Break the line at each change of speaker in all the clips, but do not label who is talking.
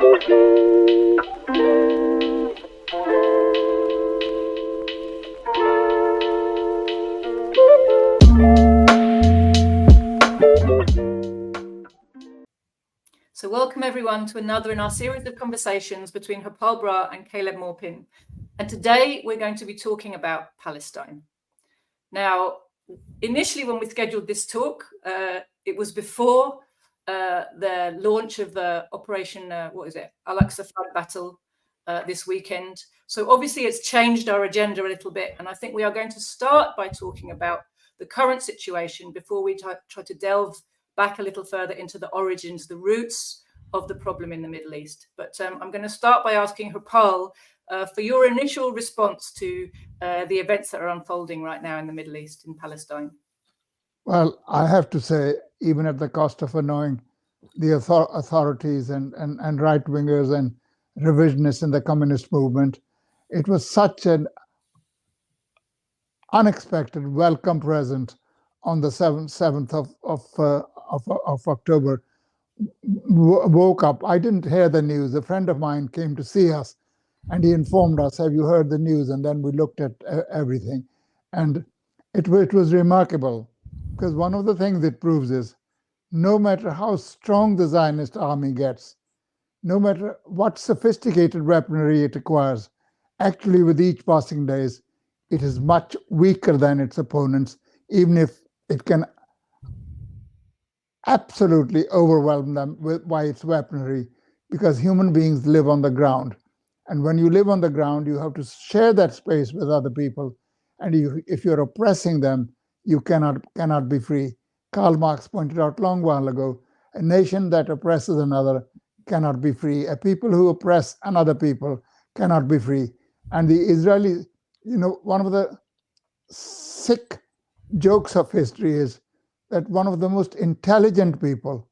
So welcome everyone to another in our series of conversations between Harpal Brar and Caleb Maupin. And today we're going to be talking about Palestine. Now, initially when we scheduled this talk, uh, it was before uh, the launch of the Operation, uh, what is it, Al-Aqsa Flood Battle uh, this weekend. So obviously it's changed our agenda a little bit. And I think we are going to start by talking about the current situation before we try to delve back a little further into the origins, the roots of the problem in the Middle East. But um, I'm going to start by asking Harpal uh, for your initial response to uh, the events that are unfolding right now in the Middle East, in Palestine.
Well, I have to say, even at the cost of annoying the author- authorities and, and, and right wingers and revisionists in the communist movement, it was such an unexpected welcome present on the 7th, 7th of, of, uh, of, of October w- woke up. I didn't hear the news. A friend of mine came to see us and he informed us, Have you heard the news? And then we looked at uh, everything. And it, it was remarkable because one of the things it proves is no matter how strong the Zionist army gets, no matter what sophisticated weaponry it acquires, actually, with each passing days, it is much weaker than its opponents, even if it can absolutely overwhelm them with, by its weaponry because human beings live on the ground. And when you live on the ground, you have to share that space with other people. And you, if you're oppressing them, you cannot cannot be free. Karl Marx pointed out long while ago, a nation that oppresses another cannot be free. A people who oppress another people cannot be free. And the Israeli, you know, one of the sick jokes of history is that one of the most intelligent people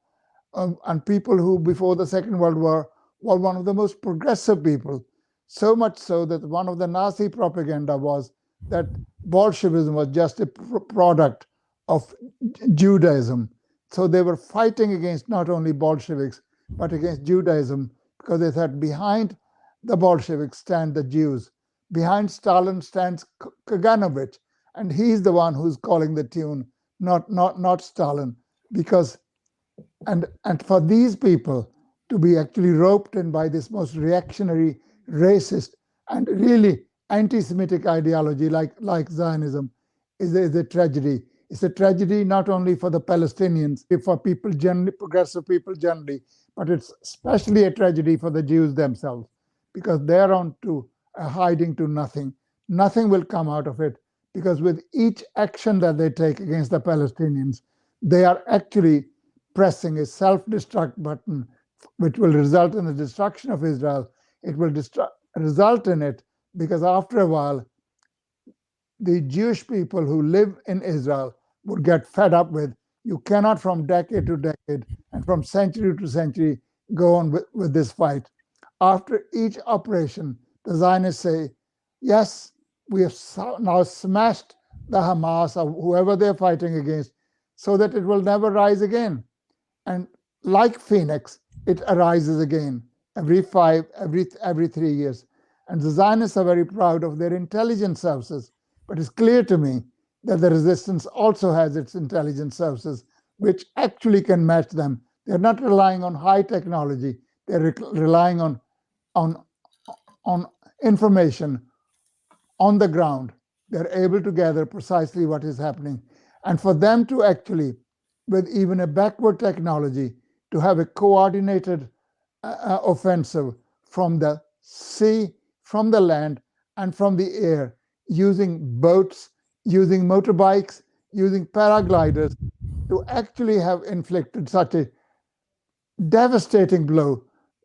um, and people who before the Second World War were one of the most progressive people, so much so that one of the Nazi propaganda was that Bolshevism was just a pr- product of Judaism. So they were fighting against not only Bolsheviks, but against Judaism because they thought behind the Bolsheviks stand the Jews. Behind Stalin stands Kaganovich, and he's the one who's calling the tune, not not not Stalin, because and and for these people to be actually roped in by this most reactionary, racist, and really anti-Semitic ideology like like Zionism is a, is a tragedy. It's a tragedy not only for the Palestinians, for people generally, progressive people generally, but it's especially a tragedy for the Jews themselves because they're on to uh, hiding to nothing. Nothing will come out of it because with each action that they take against the Palestinians, they are actually pressing a self destruct button, which will result in the destruction of Israel. It will result in it because after a while, the Jewish people who live in Israel would get fed up with you cannot, from decade to decade and from century to century, go on with, with this fight. After each operation, the Zionists say, Yes, we have now smashed the Hamas or whoever they're fighting against so that it will never rise again. And like Phoenix, it arises again every five, every every three years. And the Zionists are very proud of their intelligence services. But it's clear to me that the resistance also has its intelligence services, which actually can match them. They're not relying on high technology. They're re- relying on on on information on the ground. They're able to gather precisely what is happening. And for them to actually, with even a backward technology, to have a coordinated uh, uh, offensive from the sea, from the land, and from the air, using boats, using motorbikes, using paragliders, to actually have inflicted such a devastating blow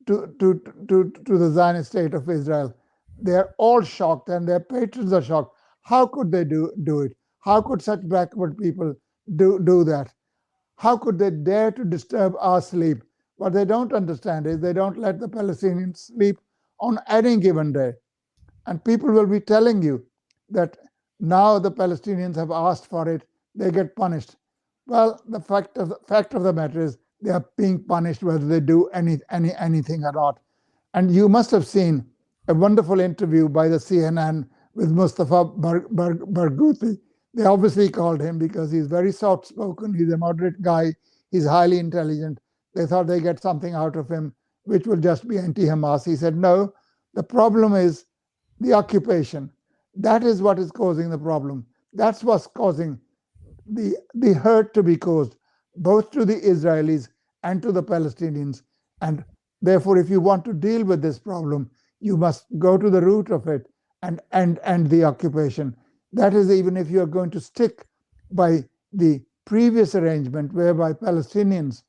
to, to, to, to the Zionist state of Israel they're all shocked and their patrons are shocked. How could they do, do it? How could such backward people do, do that? How could they dare to disturb our sleep? What they don't understand is they don't let the Palestinians sleep on any given day. And people will be telling you that now the Palestinians have asked for it, they get punished. Well, the fact of the fact of the matter is they are being punished whether they do any, any anything or not. And you must have seen a wonderful interview by the CNN with Mustafa Bar- Bar- Barghouti. They obviously called him because he's very soft spoken, he's a moderate guy, he's highly intelligent. They thought they get something out of him, which will just be anti Hamas. He said, No, the problem is the occupation. That is what is causing the problem. That's what's causing the, the hurt to be caused, both to the Israelis and to the Palestinians. And therefore, if you want to deal with this problem, you must go to the root of it and end, end the occupation. That is, even if you are going to stick by the previous arrangement whereby Palestinians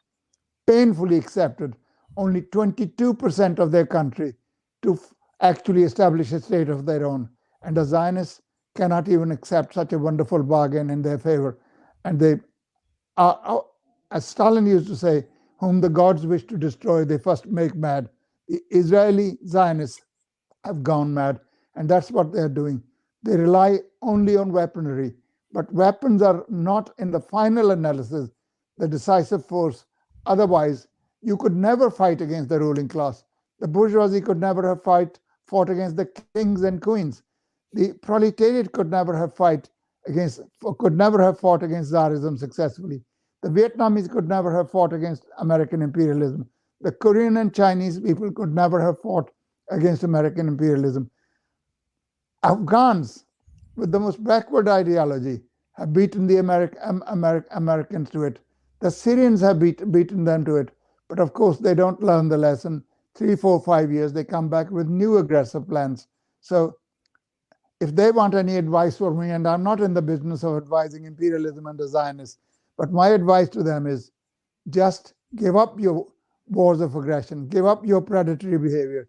painfully accepted only 22% of their country to actually establish a state of their own. And the Zionists cannot even accept such a wonderful bargain in their favor. And they are, as Stalin used to say, whom the gods wish to destroy, they first make mad. The Israeli Zionists have gone mad, and that's what they're doing. They rely only on weaponry, but weapons are not, in the final analysis, the decisive force. Otherwise, you could never fight against the ruling class. The bourgeoisie could never have fight, fought against the kings and queens. The proletariat could never have fight against, could never have fought against Tsarism successfully. The Vietnamese could never have fought against American imperialism. The Korean and Chinese people could never have fought against American imperialism. Afghans, with the most backward ideology, have beaten the Ameri- Ameri- Americans to it. The Syrians have beat, beaten them to it. But of course, they don't learn the lesson. Three, four, five years, they come back with new aggressive plans. So, if they want any advice from me, and I'm not in the business of advising imperialism and Zionists, but my advice to them is just give up your wars of aggression, give up your predatory behavior,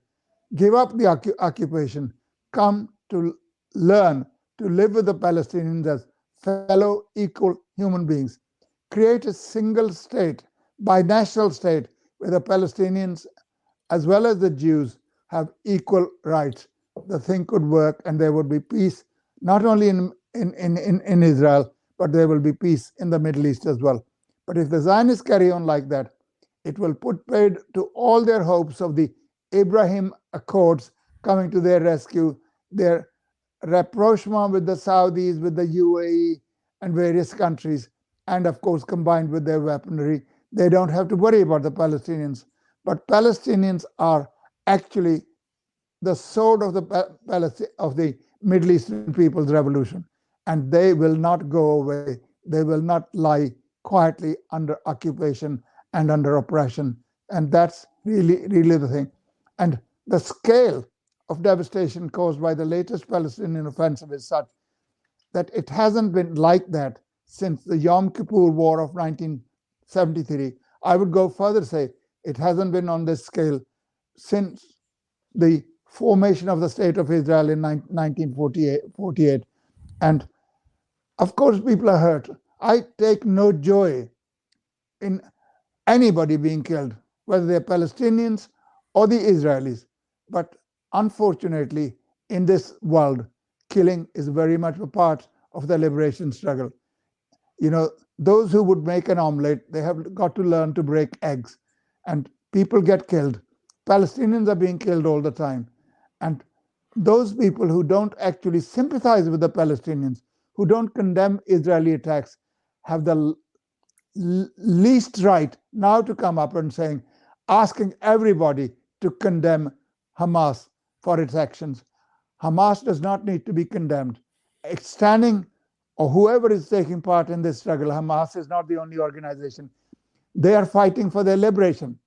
give up the occupation, come to learn to live with the Palestinians as fellow equal human beings. Create a single state, binational state, where the Palestinians as well as the Jews have equal rights. The thing could work and there would be peace, not only in, in, in, in Israel, but there will be peace in the Middle East as well. But if the Zionists carry on like that, it will put paid to all their hopes of the Abraham Accords coming to their rescue, their rapprochement with the Saudis, with the UAE, and various countries, and of course, combined with their weaponry, they don't have to worry about the Palestinians. But Palestinians are actually the sword of the of the Middle Eastern people's revolution, and they will not go away. They will not lie quietly under occupation and under oppression, and that's really, really the thing. And the scale of devastation caused by the latest Palestinian offensive is such that it hasn't been like that since the Yom Kippur War of 1973. I would go further say it hasn't been on this scale since the formation of the State of Israel in 1948. And of course, people are hurt. I take no joy in anybody being killed, whether they're Palestinians or the Israelis. But unfortunately, in this world, killing is very much a part of the liberation struggle. You know, those who would make an omelette, they have got to learn to break eggs, and people get killed. Palestinians are being killed all the time. And those people who don't actually sympathize with the Palestinians, who don't condemn Israeli attacks, have the least right now to come up and saying, asking everybody to condemn Hamas for its actions. Hamas does not need to be condemned. It's standing or whoever is taking part in this struggle, Hamas is not the only organization. They are fighting for their liberation.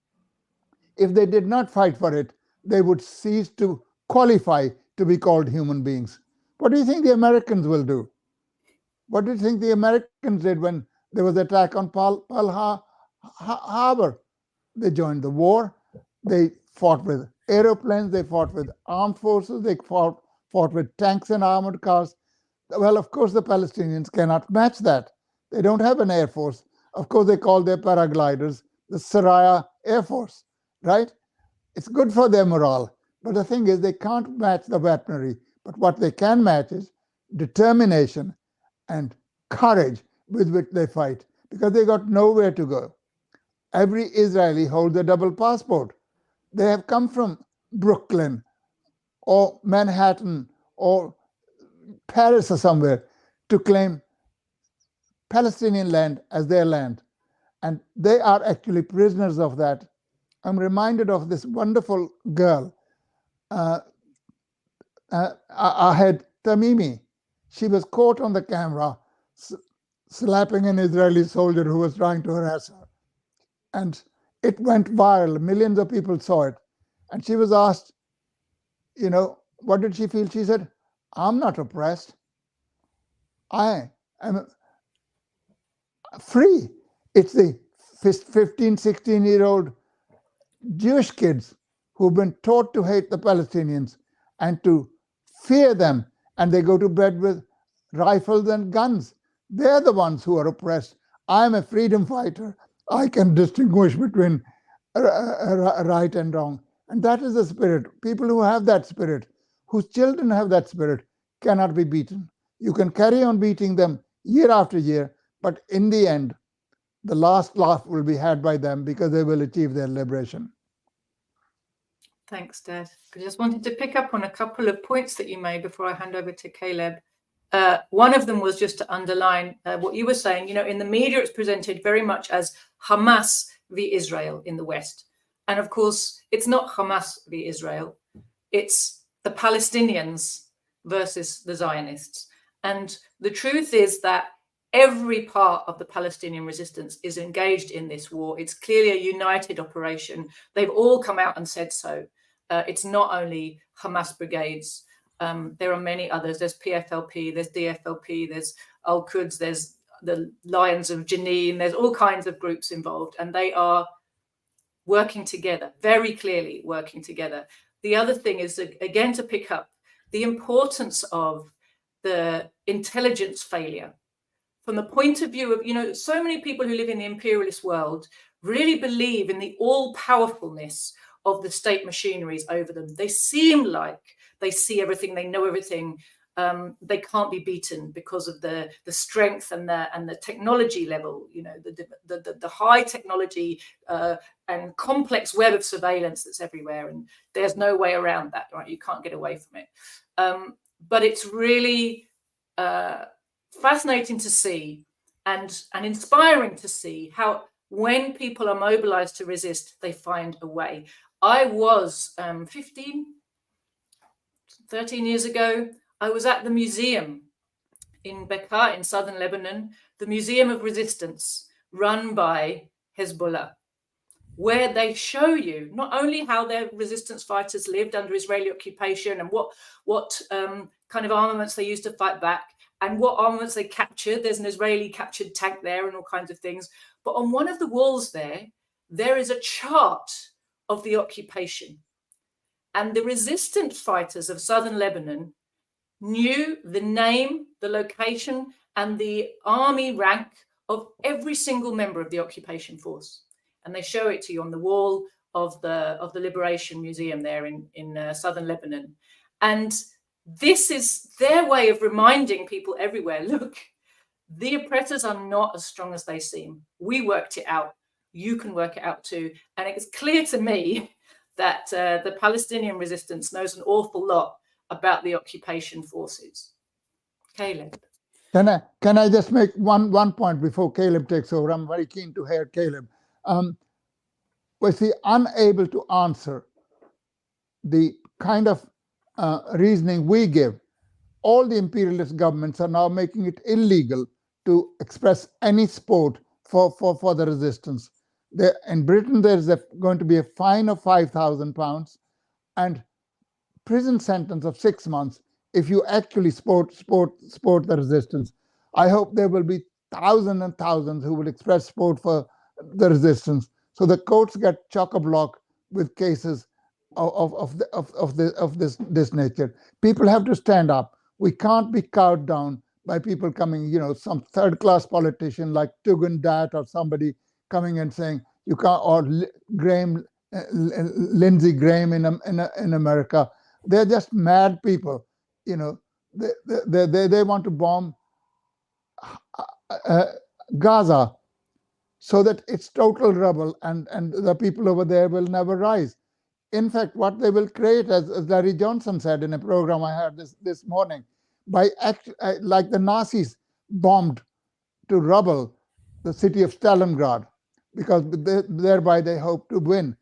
If they did not fight for it, they would cease to qualify to be called human beings. What do you think the Americans will do? What do you think the Americans did when there was attack on Pearl, Pearl Harbor? They joined the war. They fought with aeroplanes. They fought with armed forces. They fought, fought with tanks and armored cars. Well, of course, the Palestinians cannot match that. They don't have an air force. Of course, they call their paragliders the Suraya Air Force, right? It's good for their morale. But the thing is, they can't match the weaponry. But what they can match is determination and courage with which they fight because they got nowhere to go. Every Israeli holds a double passport. They have come from Brooklyn or Manhattan or Paris or somewhere to claim Palestinian land as their land. And they are actually prisoners of that. I'm reminded of this wonderful girl, uh, uh, Ahed Tamimi. She was caught on the camera slapping an Israeli soldier who was trying to harass her. And it went viral. Millions of people saw it. And she was asked, you know, what did she feel? She said, I'm not oppressed. I am free. It's the 15, 16 year old Jewish kids who've been taught to hate the Palestinians and to fear them, and they go to bed with rifles and guns. They're the ones who are oppressed. I'm a freedom fighter. I can distinguish between right and wrong. And that is the spirit. People who have that spirit, whose children have that spirit, cannot be beaten. You can carry on beating them year after year, but in the end, the last laugh will be had by them because they will achieve their liberation.
Thanks, Dad. I just wanted to pick up on a couple of points that you made before I hand over to Caleb. Uh, one of them was just to underline uh, what you were saying. You know, in the media, it's presented very much as Hamas v Israel in the West. And of course, it's not Hamas v Israel, it's the Palestinians versus the Zionists. And the truth is that every part of the Palestinian resistance is engaged in this war. It's clearly a united operation. They've all come out and said so. Uh, it's not only Hamas brigades. Um, there are many others. There's PFLP, there's DFLP, there's Al Quds, there's the Lions of Jenin. There's all kinds of groups involved, and they are working together, very clearly working together. The other thing is, again, to pick up the importance of the intelligence failure from the point of view of, you know, so many people who live in the imperialist world really believe in the all powerfulness of the state machineries over them. They seem like they see everything, they know everything. Um, they can't be beaten because of the the strength and the and the technology level. You know, the the the, the high technology uh, and complex web of surveillance that's everywhere, and there's no way around that. Right, you can't get away from it. Um, but it's really uh, fascinating to see and and inspiring to see how when people are mobilized to resist, they find a way. I was um, 15, 13 years ago. I was at the museum in Bekaa in southern Lebanon, the Museum of Resistance, run by Hezbollah, where they show you not only how their resistance fighters lived under Israeli occupation and what what um, kind of armaments they used to fight back and what armaments they captured. There's an Israeli captured tank there and all kinds of things. But on one of the walls there, there is a chart of the occupation. And the resistance fighters of southern Lebanon knew the name, the location, and the army rank of every single member of the occupation force. And they show it to you on the wall of the of the Liberation Museum there in in uh, southern Lebanon. And this is their way of reminding people everywhere: look, the oppressors are not as strong as they seem. We worked it out. You can work it out too. And it's clear to me that uh, the Palestinian resistance knows an awful lot about the occupation forces. Caleb.
Can I can I just make one one point before Caleb takes over? I'm very keen to hear Caleb. Um, was he unable to answer the kind of uh, reasoning we give? All the imperialist governments are now making it illegal to express any support for, for, for the resistance. There, in Britain, there's a, going to be a fine of 5,000 pounds and prison sentence of six months if you actually support, support, support the resistance. I hope there will be thousands and thousands who will express support for the resistance. So the courts get chock-a-block with cases of, of, of, the, of, of, the, of this, this nature. People have to stand up. We can't be cowed down by people coming, you know, some third-class politician like Tugendhat or somebody coming and saying you can't, or Graham, uh, Lindsey Graham in, in, in America. They're just mad people, you know. They, they, they, they want to bomb uh, uh, Gaza so that it's total rubble and, and the people over there will never rise. in fact, what they will create, as, as Larry Johnson said in a program I heard this, this morning, by act, uh, like the Nazis bombed to rubble the city of Stalingrad, because they, thereby they hoped to win.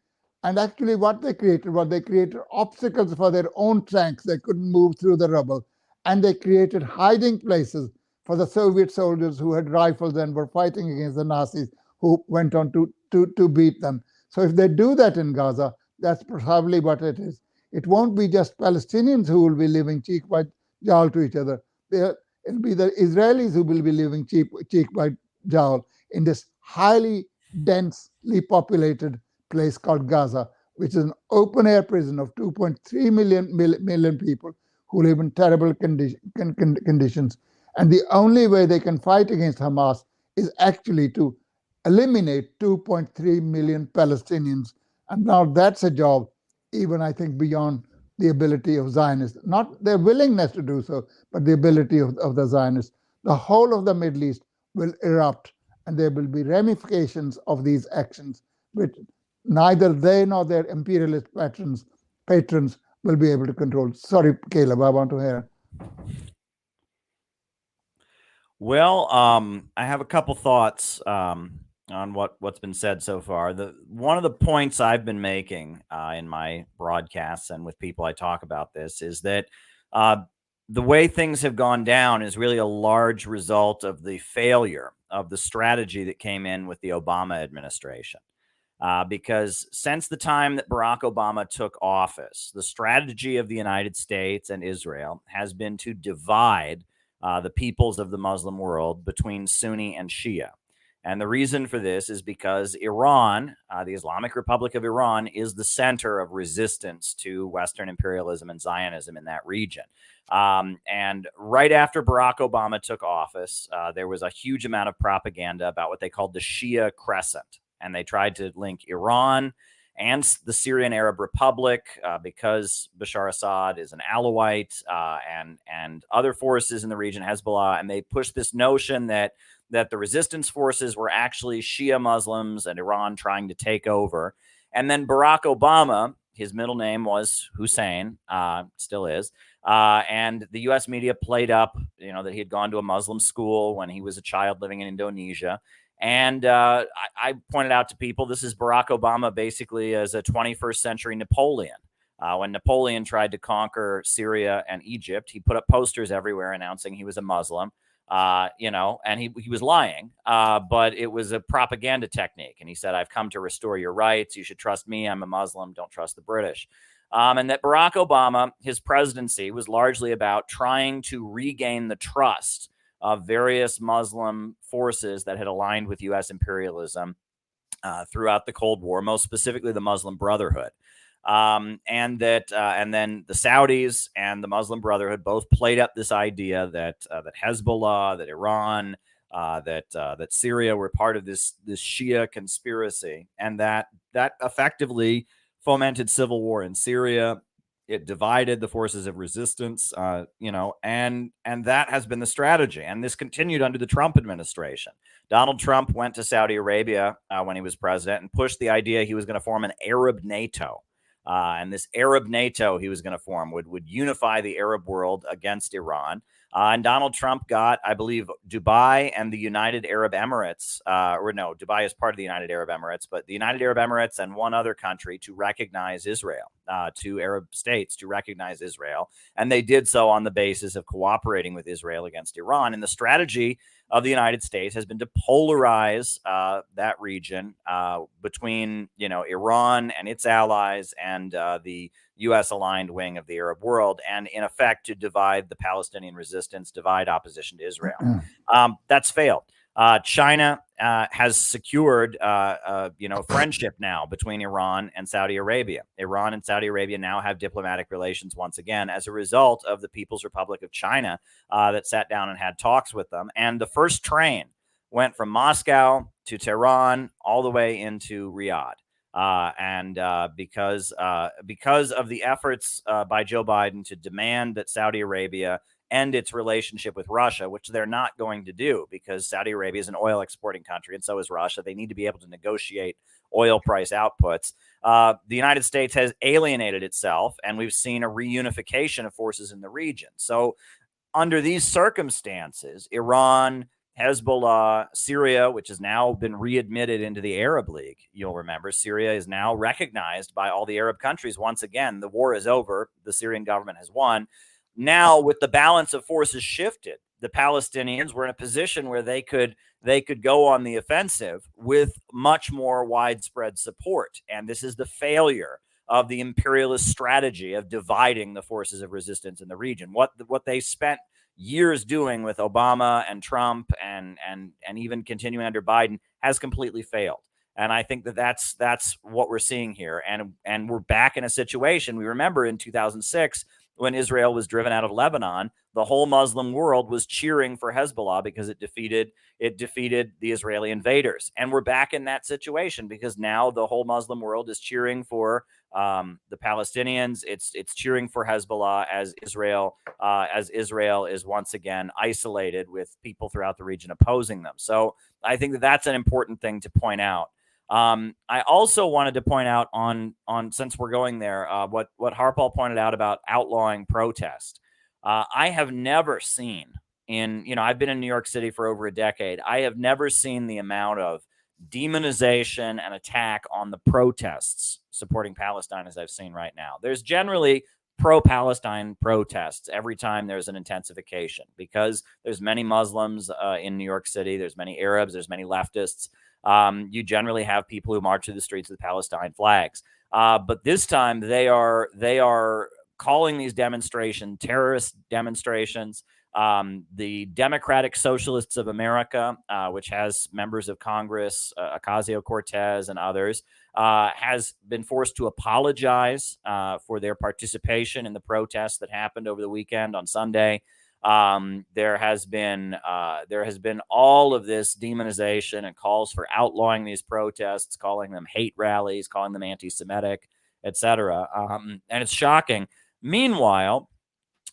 And actually, what they created was they created obstacles for their own tanks. They couldn't move through the rubble. And they created hiding places for the Soviet soldiers who had rifles and were fighting against the Nazis who went on to, to, to beat them. So if they do that in Gaza, that's probably what it is. It won't be just Palestinians who will be living cheek by jowl to each other. It'll be the Israelis who will be living cheek by jowl in this highly densely populated place called Gaza, which is an open air prison of 2.3 million, million people who live in terrible condi- con- con- conditions. And the only way they can fight against Hamas is actually to eliminate 2.3 million Palestinians. And now that's a job, even I think, beyond the ability of Zionists, not their willingness to do so, but the ability of, of the Zionists. The whole of the Middle East will erupt, and there will be ramifications of these actions, which neither they nor their imperialist patrons patrons will be able to control. Sorry, Caleb, I want to hear.
Well, um, I have a couple thoughts um, on what what's been said so far. The one of the points I've been making uh, in my broadcasts and with people I talk about this is that uh, the way things have gone down is really a large result of the failure of the strategy that came in with the Obama administration. Uh, because since the time that Barack Obama took office, the strategy of the United States and Israel has been to divide uh, the peoples of the Muslim world between Sunni and Shia. And the reason for this is because Iran, uh, the Islamic Republic of Iran, is the center of resistance to Western imperialism and Zionism in that region. Um, and right after Barack Obama took office, uh, there was a huge amount of propaganda about what they called the Shia Crescent and they tried to link Iran and the Syrian Arab Republic uh, because Bashar Assad is an Alawite uh, and and other forces in the region, Hezbollah, and they pushed this notion that that the resistance forces were actually Shia Muslims and Iran trying to take over. And then Barack Obama, his middle name was Hussein, uh, still is. Uh, and the U.S. media played up, you know, that he had gone to a Muslim school when he was a child living in Indonesia. And uh, I, I, pointed out to people this is Barack Obama basically as a 21st century Napoleon. Uh, when Napoleon tried to conquer Syria and Egypt, he put up posters everywhere announcing he was a Muslim. Uh, you know, and he, he was lying, uh, but it was a propaganda technique. And he said, I've come to restore your rights. You should trust me. I'm a Muslim. Don't trust the British. Um, and that Barack Obama, his presidency was largely about trying to regain the trust of various Muslim forces that had aligned with U.S. imperialism uh, throughout the Cold War, most specifically the Muslim Brotherhood. Um, and that, uh, and then the Saudis and the Muslim Brotherhood both played up this idea that uh, that Hezbollah, that Iran, uh, that uh, that Syria were part of this this Shia conspiracy, and that that effectively fomented civil war in Syria it divided the forces of resistance uh, you know and and that has been the strategy and this continued under the trump administration. Donald trump went to saudi arabia uh, when he was president and pushed the idea he was going to form an arab nato uh, and this arab nato he was going to form would would unify the arab world against iran uh, and Donald Trump got, I believe, Dubai and the United Arab Emirates, uh, or no, Dubai is part of the United Arab Emirates, but the United Arab Emirates and one other country to recognize Israel, uh, two Arab states to recognize Israel. And they did so on the basis of cooperating with Israel against Iran. And the strategy of the United States has been to polarize uh, that region uh, between, you know, Iran and its allies and uh, the U.S. aligned wing of the Arab world, and in effect to divide the Palestinian resistance, divide opposition to Israel. Um, that's failed. Uh, China uh, has secured, uh, uh, you know, friendship now between Iran and Saudi Arabia. Iran and Saudi Arabia now have diplomatic relations once again as a result of the People's Republic of China uh, that sat down and had talks with them. And the first train went from Moscow to Tehran all the way into Riyadh. Uh, and uh, because uh, because of the efforts uh, by Joe Biden to demand that Saudi Arabia end its relationship with Russia, which they're not going to do because Saudi Arabia is an oil exporting country and so is Russia. They need to be able to negotiate oil price outputs. Uh, the United States has alienated itself, and we've seen a reunification of forces in the region. So, under these circumstances, Iran, Hezbollah, Syria, which has now been readmitted into the Arab League. You'll remember Syria is now recognized by all the Arab countries. Once again, the war is over. The Syrian government has won. Now, with the balance of forces shifted, the Palestinians were in a position where they could they could go on the offensive with much more widespread support. And this is the failure of the imperialist strategy of dividing the forces of resistance in the region. What what they spent years doing with Obama and Trump and and and even continuing under Biden has completely failed. And I think that that's that's what we're seeing here. And and we're back in a situation. We remember in 2006 when Israel was driven out of Lebanon, the whole Muslim world was cheering for Hezbollah because it defeated it defeated the Israeli invaders. And we're back in that situation because now the whole Muslim world is cheering for um, the Palestinians. It's it's cheering for Hezbollah as Israel uh, as Israel is once again isolated with people throughout the region opposing them. So I think that that's an important thing to point out. Um, I also wanted to point out on on since we're going there, uh, what what Harpal pointed out about outlawing protest. Uh, I have never seen in you know I've been in New York City for over a decade. I have never seen the amount of demonization and attack on the protests supporting Palestine as I've seen right now. There's generally pro Palestine protests every time there's an intensification because there's many Muslims uh, in New York City, there's many Arabs, there's many leftists um, you generally have people who march through the streets with Palestine flags. Uh, but this time they are they are calling these demonstrations terrorist demonstrations. Um, the Democratic Socialists of America, uh, which has members of Congress, uh, Ocasio Cortez, and others, uh, has been forced to apologize uh, for their participation in the protests that happened over the weekend on Sunday. Um, there has been uh, there has been all of this demonization and calls for outlawing these protests, calling them hate rallies, calling them anti-Semitic, etc. Um, and it's shocking. Meanwhile,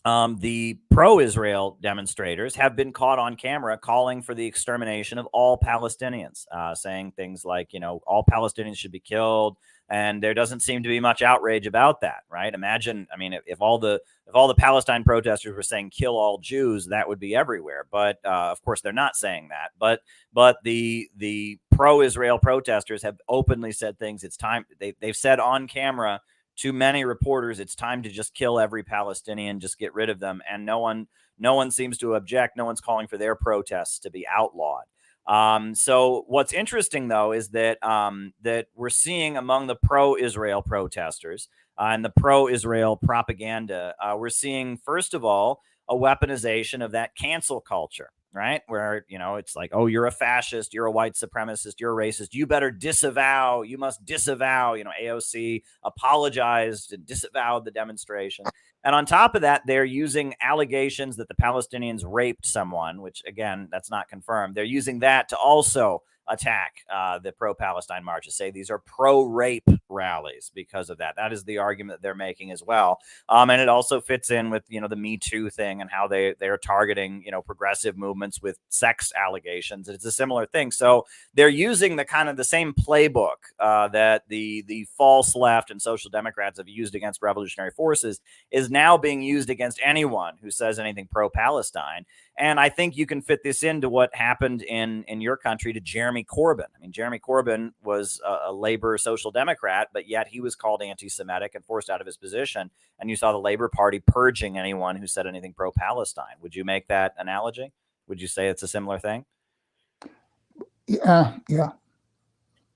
um, the pro-Israel demonstrators have been caught on camera calling for the extermination of all Palestinians, uh, saying things like, you know, all Palestinians should be killed and there doesn't seem to be much outrage about that right? Imagine i mean if, if, all the if all the palestine protesters were saying kill all jews that would be everywhere but uh, of course they're not saying that but but the the pro-israel protesters have openly said things it's time they, they've said on camera to many reporters it's time to just kill every palestinian just get rid of them and no one no one seems to object no one's calling for their protests to be outlawed. Um, so what's interesting though is that um, that we're seeing among the pro-Israel protesters uh, and the pro-Israel propaganda, uh, we're seeing first of all a weaponization of that cancel culture right? Where, you know, it's like, oh, you're a fascist, you're a white supremacist, you're a racist, you better disavow, you must disavow. You know, AOC apologized and disavowed the demonstration. And on top of that, they're using allegations that the Palestinians raped someone, which again, that's not confirmed. They're using that to also attack uh, the pro Palestine marches, say these are pro rape rallies because of that. That is the argument they're making as well. Um, and it also fits in with, you know, the Me Too thing and how they, they are targeting, you know, progressive movements with sex allegations. It's a similar thing. So they're using the kind of the same playbook uh, that the, the false left and social democrats have used against revolutionary forces is now being used against anyone who says anything pro Palestine. And I think you can fit this into what happened in in your country to Jeremy Corbyn. I mean, Jeremy Corbyn was a, a labor social democrat, but yet he was called anti-Semitic and forced out of his position. And you saw the Labor Party purging anyone who said anything pro-Palestine. Would you make that analogy? Would you say it's a similar thing?
Yeah, yeah.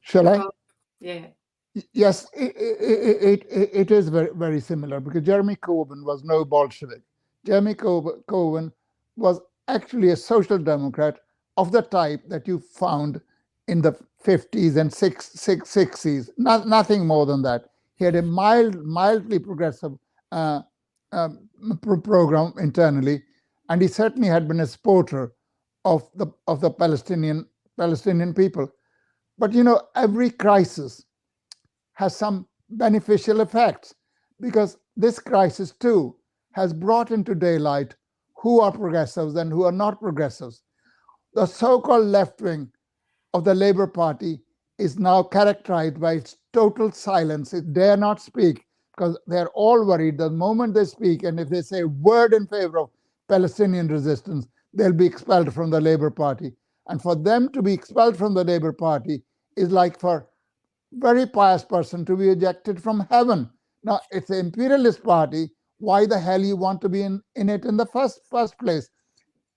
Shall I?
Oh, yeah.
Yes, it, it, it, it is very, very similar because Jeremy Corbyn was no Bolshevik. Jeremy Corbyn was actually a social democrat of the type that you found in the 50s and six 60s, not, nothing more than that. He had a mild, mildly progressive uh, um, program internally, and he certainly had been a supporter of the of the Palestinian Palestinian people. But you know, every crisis has some beneficial effects because this crisis too has brought into daylight who are progressives and who are not progressives. The so called left wing of the Labour Party is now characterized by its total silence. It dare not speak because they're all worried the moment they speak and if they say a word in favor of Palestinian resistance, they'll be expelled from the Labour Party. And for them to be expelled from the Labour Party is like for very pious person to be ejected from heaven. Now it's an imperialist party. Why the hell you want to be in, in it in the first first place?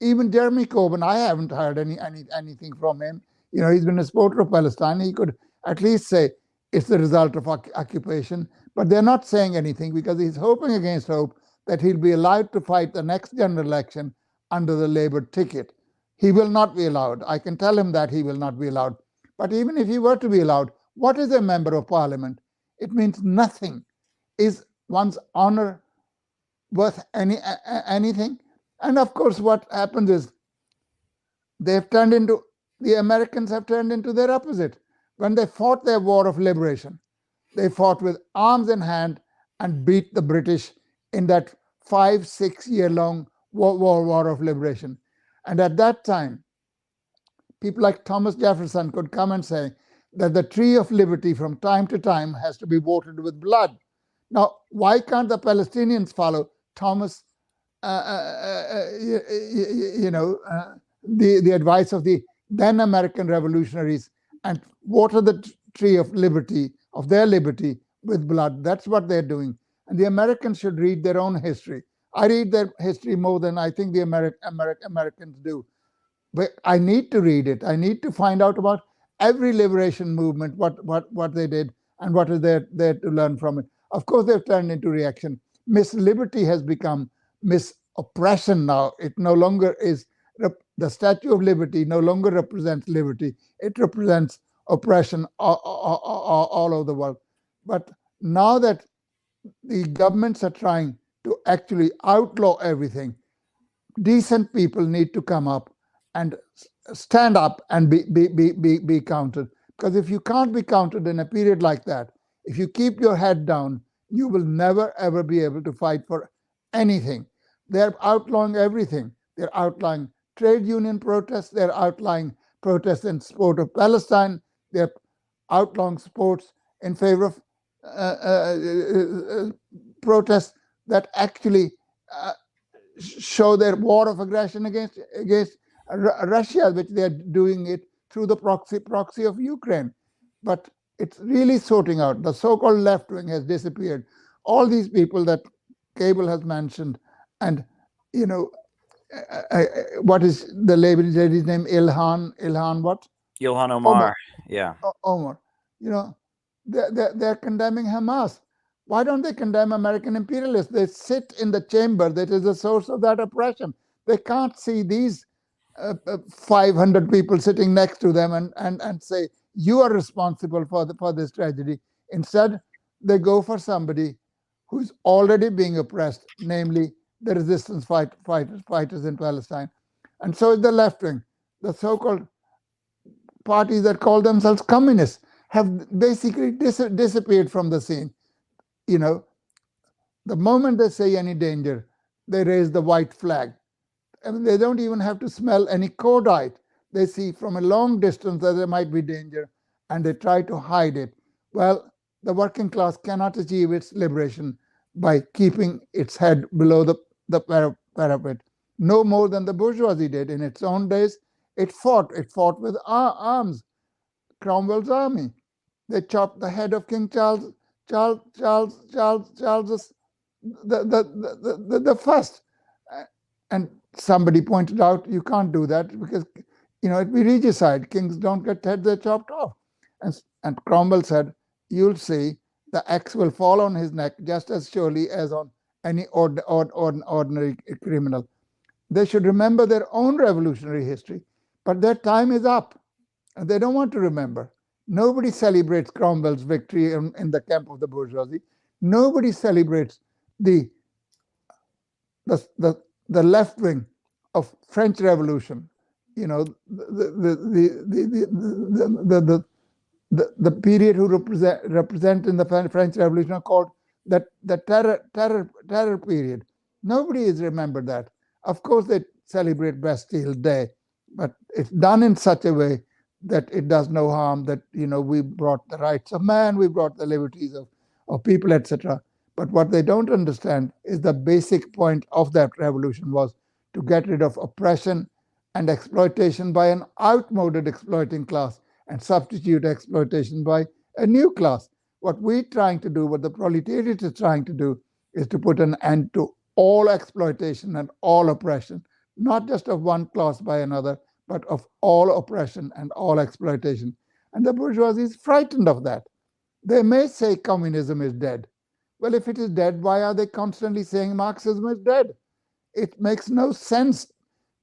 Even Jeremy Corbyn, I haven't heard any, any anything from him. You know, he's been a supporter of Palestine. He could at least say it's the result of occupation, but they're not saying anything because he's hoping against hope that he'll be allowed to fight the next general election under the Labour ticket. He will not be allowed. I can tell him that he will not be allowed. But even if he were to be allowed, what is a member of parliament? It means nothing. Is one's honor worth any anything? And of course, what happens is they've turned into the Americans have turned into their opposite. When they fought their war of liberation, they fought with arms in hand and beat the British in that five, six year long war, war, war of liberation. And at that time, people like Thomas Jefferson could come and say that the tree of liberty from time to time has to be watered with blood. Now, why can't the Palestinians follow Thomas, uh, uh, uh, you, you know, uh, the, the advice of the then American revolutionaries and water the tree of liberty, of their liberty with blood? That's what they're doing. And the Americans should read their own history. I read their history more than I think the Ameri- Ameri- Americans do. But I need to read it. I need to find out about every liberation movement, what what what they did, and what is there there to learn from it. Of course, they've turned into reaction. Miss Liberty has become Miss Oppression now. It no longer is the Statue of Liberty. No longer represents liberty. It represents oppression all, all, all, all over the world. But now that the governments are trying to actually outlaw everything, decent people need to come up and stand up and be, be, be, be, be counted. Because if you can't be counted in a period like that, if you keep your head down, you will never ever be able to fight for anything. They're outlawing everything. They're outlawing trade union protests, they're outlawing protests in support of Palestine, they're outlawing sports in favor of uh, uh, uh, uh, protests that actually uh, show their war of aggression against against Ru- Russia, which they are doing it through the proxy proxy of Ukraine. But it's really sorting out. The so-called left wing has disappeared. All these people that Caleb has mentioned, and you know, uh, uh, uh, what is the lady- lady's name? Ilhan, Ilhan, what?
Ilhan Omar. Yeah.
O- Omar. You know, they're, they're, they're condemning Hamas. Why don't they condemn American imperialists? They sit in the chamber that is the source of that oppression. They can't see these uh, 500 people sitting next to them and, and, and say, you are responsible for, the, for this tragedy. Instead, they go for somebody who's already being oppressed, namely the resistance fight, fighters, fighters in Palestine. And so is the left wing, the so called parties that call themselves communists have basically dis- disappeared from the scene. You know, the moment they say any danger, they raise the white flag. I mean, they don't even have to smell any cordite. They see from a long distance that there might be danger and they try to hide it. Well, the working class cannot achieve its liberation by keeping its head below the, the para- parapet, no more than the bourgeoisie did in its own days. It fought, it fought with arms. Cromwell's army. They chopped the head of King Charles, Charles, Charles, Charles, Charles the, the, the, the, first. And somebody pointed out you can't do that because, you know, it'd be regicide. Kings don't get heads they're chopped off. And, and Cromwell said, you'll see the axe will fall on his neck just as surely as on any ord, ord, ord, ordinary criminal. They should remember their own revolutionary history, but their time is up and they don't want to remember. Nobody celebrates Cromwell's victory in, in the camp of the bourgeoisie. Nobody celebrates the the the, the left wing of French Revolution. You know, the the the the the the, the, the, the, period who represent represent in the French Revolution are called the the terror terror terror period. Nobody has remembered that. Of course, they celebrate Bastille Day, but it's done in such a way that it does no harm. That you know we brought the rights of man, we brought the liberties of, of people, etc. But what they don't understand is the basic point of that revolution was to get rid of oppression and exploitation by an outmoded exploiting class and substitute exploitation by a new class. What we're trying to do, what the proletariat is trying to do, is to put an end to all exploitation and all oppression, not just of one class by another, but of all oppression and all exploitation. And the bourgeoisie is frightened of that. They may say communism is dead. Well, if it is dead, why are they constantly saying Marxism is dead? It makes no sense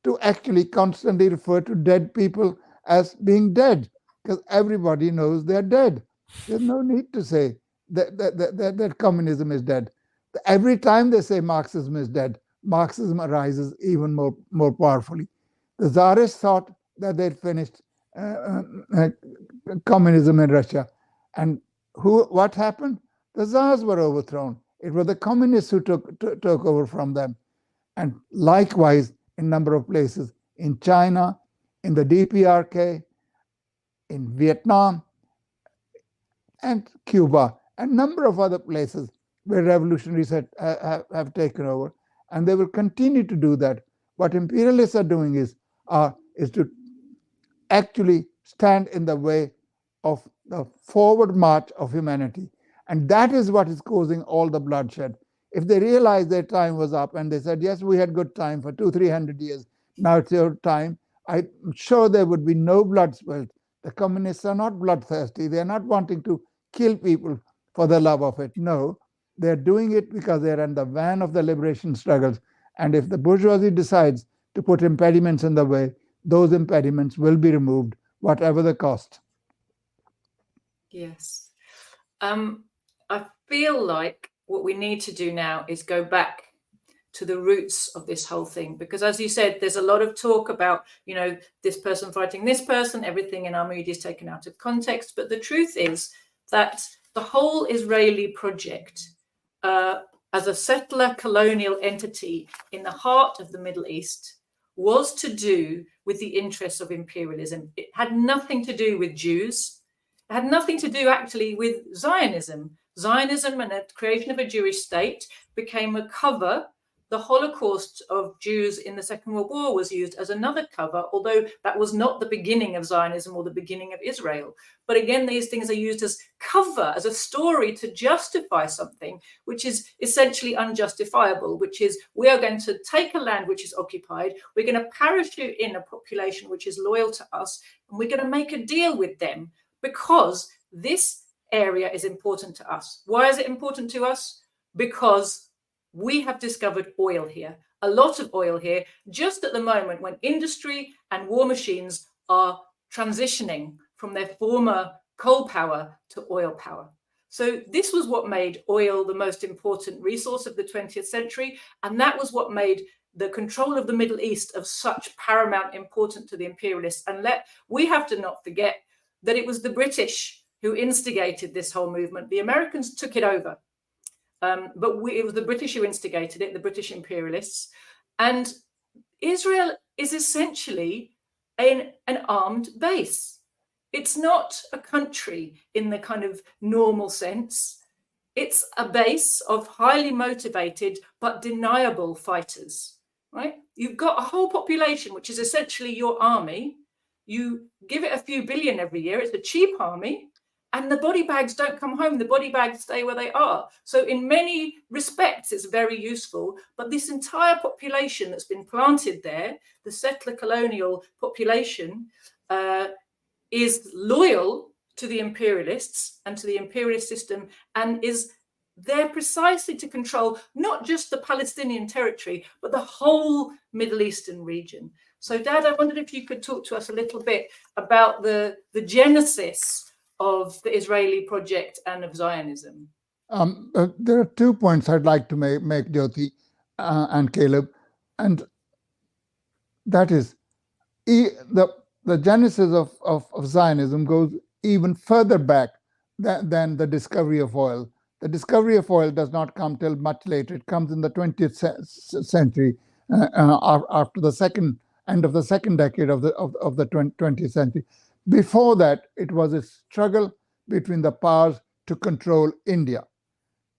to actually constantly refer to dead people as being dead because everybody knows they're dead. There's no need to say that, that, that, that, that communism is dead. Every time they say Marxism is dead, Marxism arises even more, more powerfully. The Tsarists thought that they'd finished uh, uh, uh, communism in Russia. And who? what happened? The Tsars were overthrown. It was the communists who took, t- took over from them. And likewise, in a number of places, in China, in the DPRK, in Vietnam, and Cuba, a number of other places where revolutionaries had, have, have taken over. And they will continue to do that. What imperialists are doing is uh, is to actually stand in the way of the forward march of humanity. And that is what is causing all the bloodshed. If they realized their time was up and they said, yes, we had good time for two, three hundred years, now it's your time, I'm sure there would be no blood spilt. The communists are not bloodthirsty. They're not wanting to kill people for the love of it. No, they're doing it because they're in the van of the liberation struggles. And if the bourgeoisie decides to put impediments in the way, those impediments will be removed, whatever the cost.
Yes. Um, I feel like what we need to do now is go back to the roots of this whole thing because as you said there's a lot of talk about you know this person fighting this person everything in our media is taken out of context but the truth is that the whole israeli project uh, as a settler colonial entity in the heart of the middle east was to do with the interests of imperialism. It had nothing to do with Jews. It had nothing to do actually with Zionism. Zionism and the creation of a Jewish state became a cover the Holocaust of Jews in the Second World War was used as another cover, although that was not the beginning of Zionism or the beginning of Israel. But again, these things are used as cover, as a story to justify something which is essentially unjustifiable, which is we are going to take a land which is occupied, we're going to parachute in a population which is loyal to us, and we're going to make a deal with them because this area is important to us. Why is it important to us? Because we have discovered oil here, a lot of oil here, just at the moment when industry and war machines are transitioning from their former coal power to oil power. So, this was what made oil the most important resource of the 20th century. And that was what made the control of the Middle East of such paramount importance to the imperialists. And let we have to not forget that it was the British who instigated this whole movement. The Americans took it over. Um, but we, it was the British who instigated it, the British imperialists. And Israel is essentially an, an armed base. It's not a country in the kind of normal sense. It's a base of highly motivated but deniable fighters, right? You've got a whole population, which is essentially your army. You give it a few billion every year. It's a cheap army and the body bags don't come home the body bags stay where they are. So in many respects it's very useful but this entire population that's been planted there the settler colonial population uh, is loyal to the imperialists and to the imperialist system and is there precisely to control not just the palestinian territory but the whole middle eastern region. So dad i wondered if you could talk to us a little bit about the the genesis of the Israeli project and of Zionism?
Um, uh, there are two points I'd like to make, make Jyoti uh, and Caleb, and that is e- the the genesis of, of, of, Zionism goes even further back than, than, the discovery of oil. The discovery of oil does not come till much later. It comes in the 20th century uh, uh, after the second end of the second decade of the of, of the 20th century. Before that, it was a struggle between the powers to control India.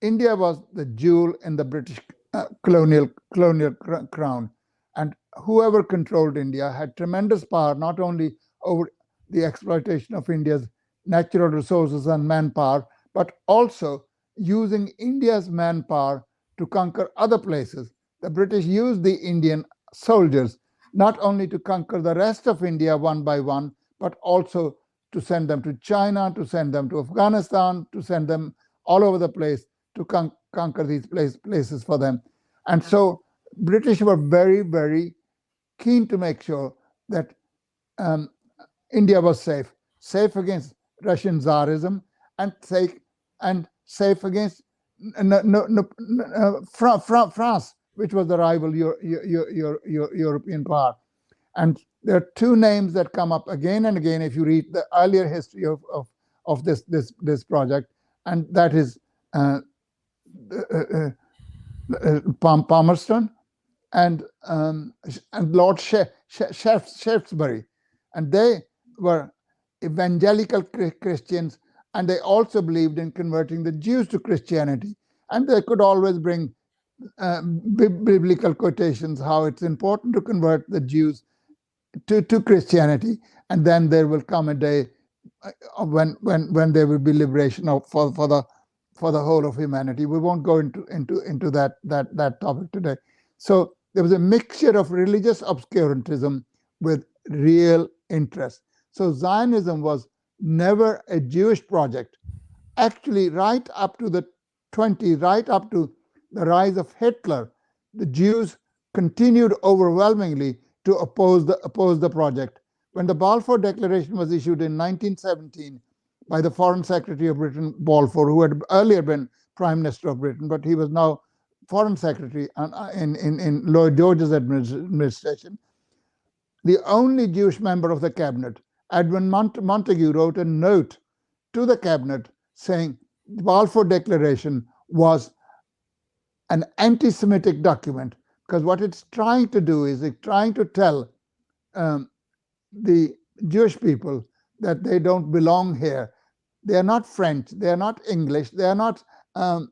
India was the jewel in the British uh, colonial colonial cr- crown, and whoever controlled India had tremendous power not only over the exploitation of India's natural resources and manpower, but also using India's manpower to conquer other places. The British used the Indian soldiers not only to conquer the rest of India one by one, but also to send them to China, to send them to Afghanistan, to send them all over the place to con- conquer these place, places for them. And so British were very, very keen to make sure that um, India was safe, safe against Russian Tsarism, and safe and safe against no, no, no, uh, France, which was the rival Euro, Euro, Euro, European power. And there are two names that come up again and again if you read the earlier history of, of, of this, this, this project, and that is uh, uh, uh, uh Palmerston and, um, and Lord Shaftesbury. And they were evangelical Christians, and they also believed in converting the Jews to Christianity. And they could always bring uh, biblical quotations how it's important to convert the Jews to, to Christianity, and then there will come a day uh, when when when there will be liberation of, for for the for the whole of humanity. We won't go into into into that that that topic today. So there was a mixture of religious obscurantism with real interest. So Zionism was never a Jewish project. Actually, right up to the 20, right up to the rise of Hitler, the Jews continued overwhelmingly to oppose the, oppose the project. When the Balfour Declaration was issued in 1917 by the Foreign Secretary of Britain, Balfour, who had earlier been Prime Minister of Britain, but he was now Foreign Secretary uh, in, in, in Lloyd George's administration, the only Jewish member of the cabinet, Edwin Mont- wrote a note to the cabinet saying the Balfour Declaration was an anti Semitic document because what it's trying to do is it's trying to tell um, the Jewish people that they don't belong here. They are not French, they are not English, they are not um,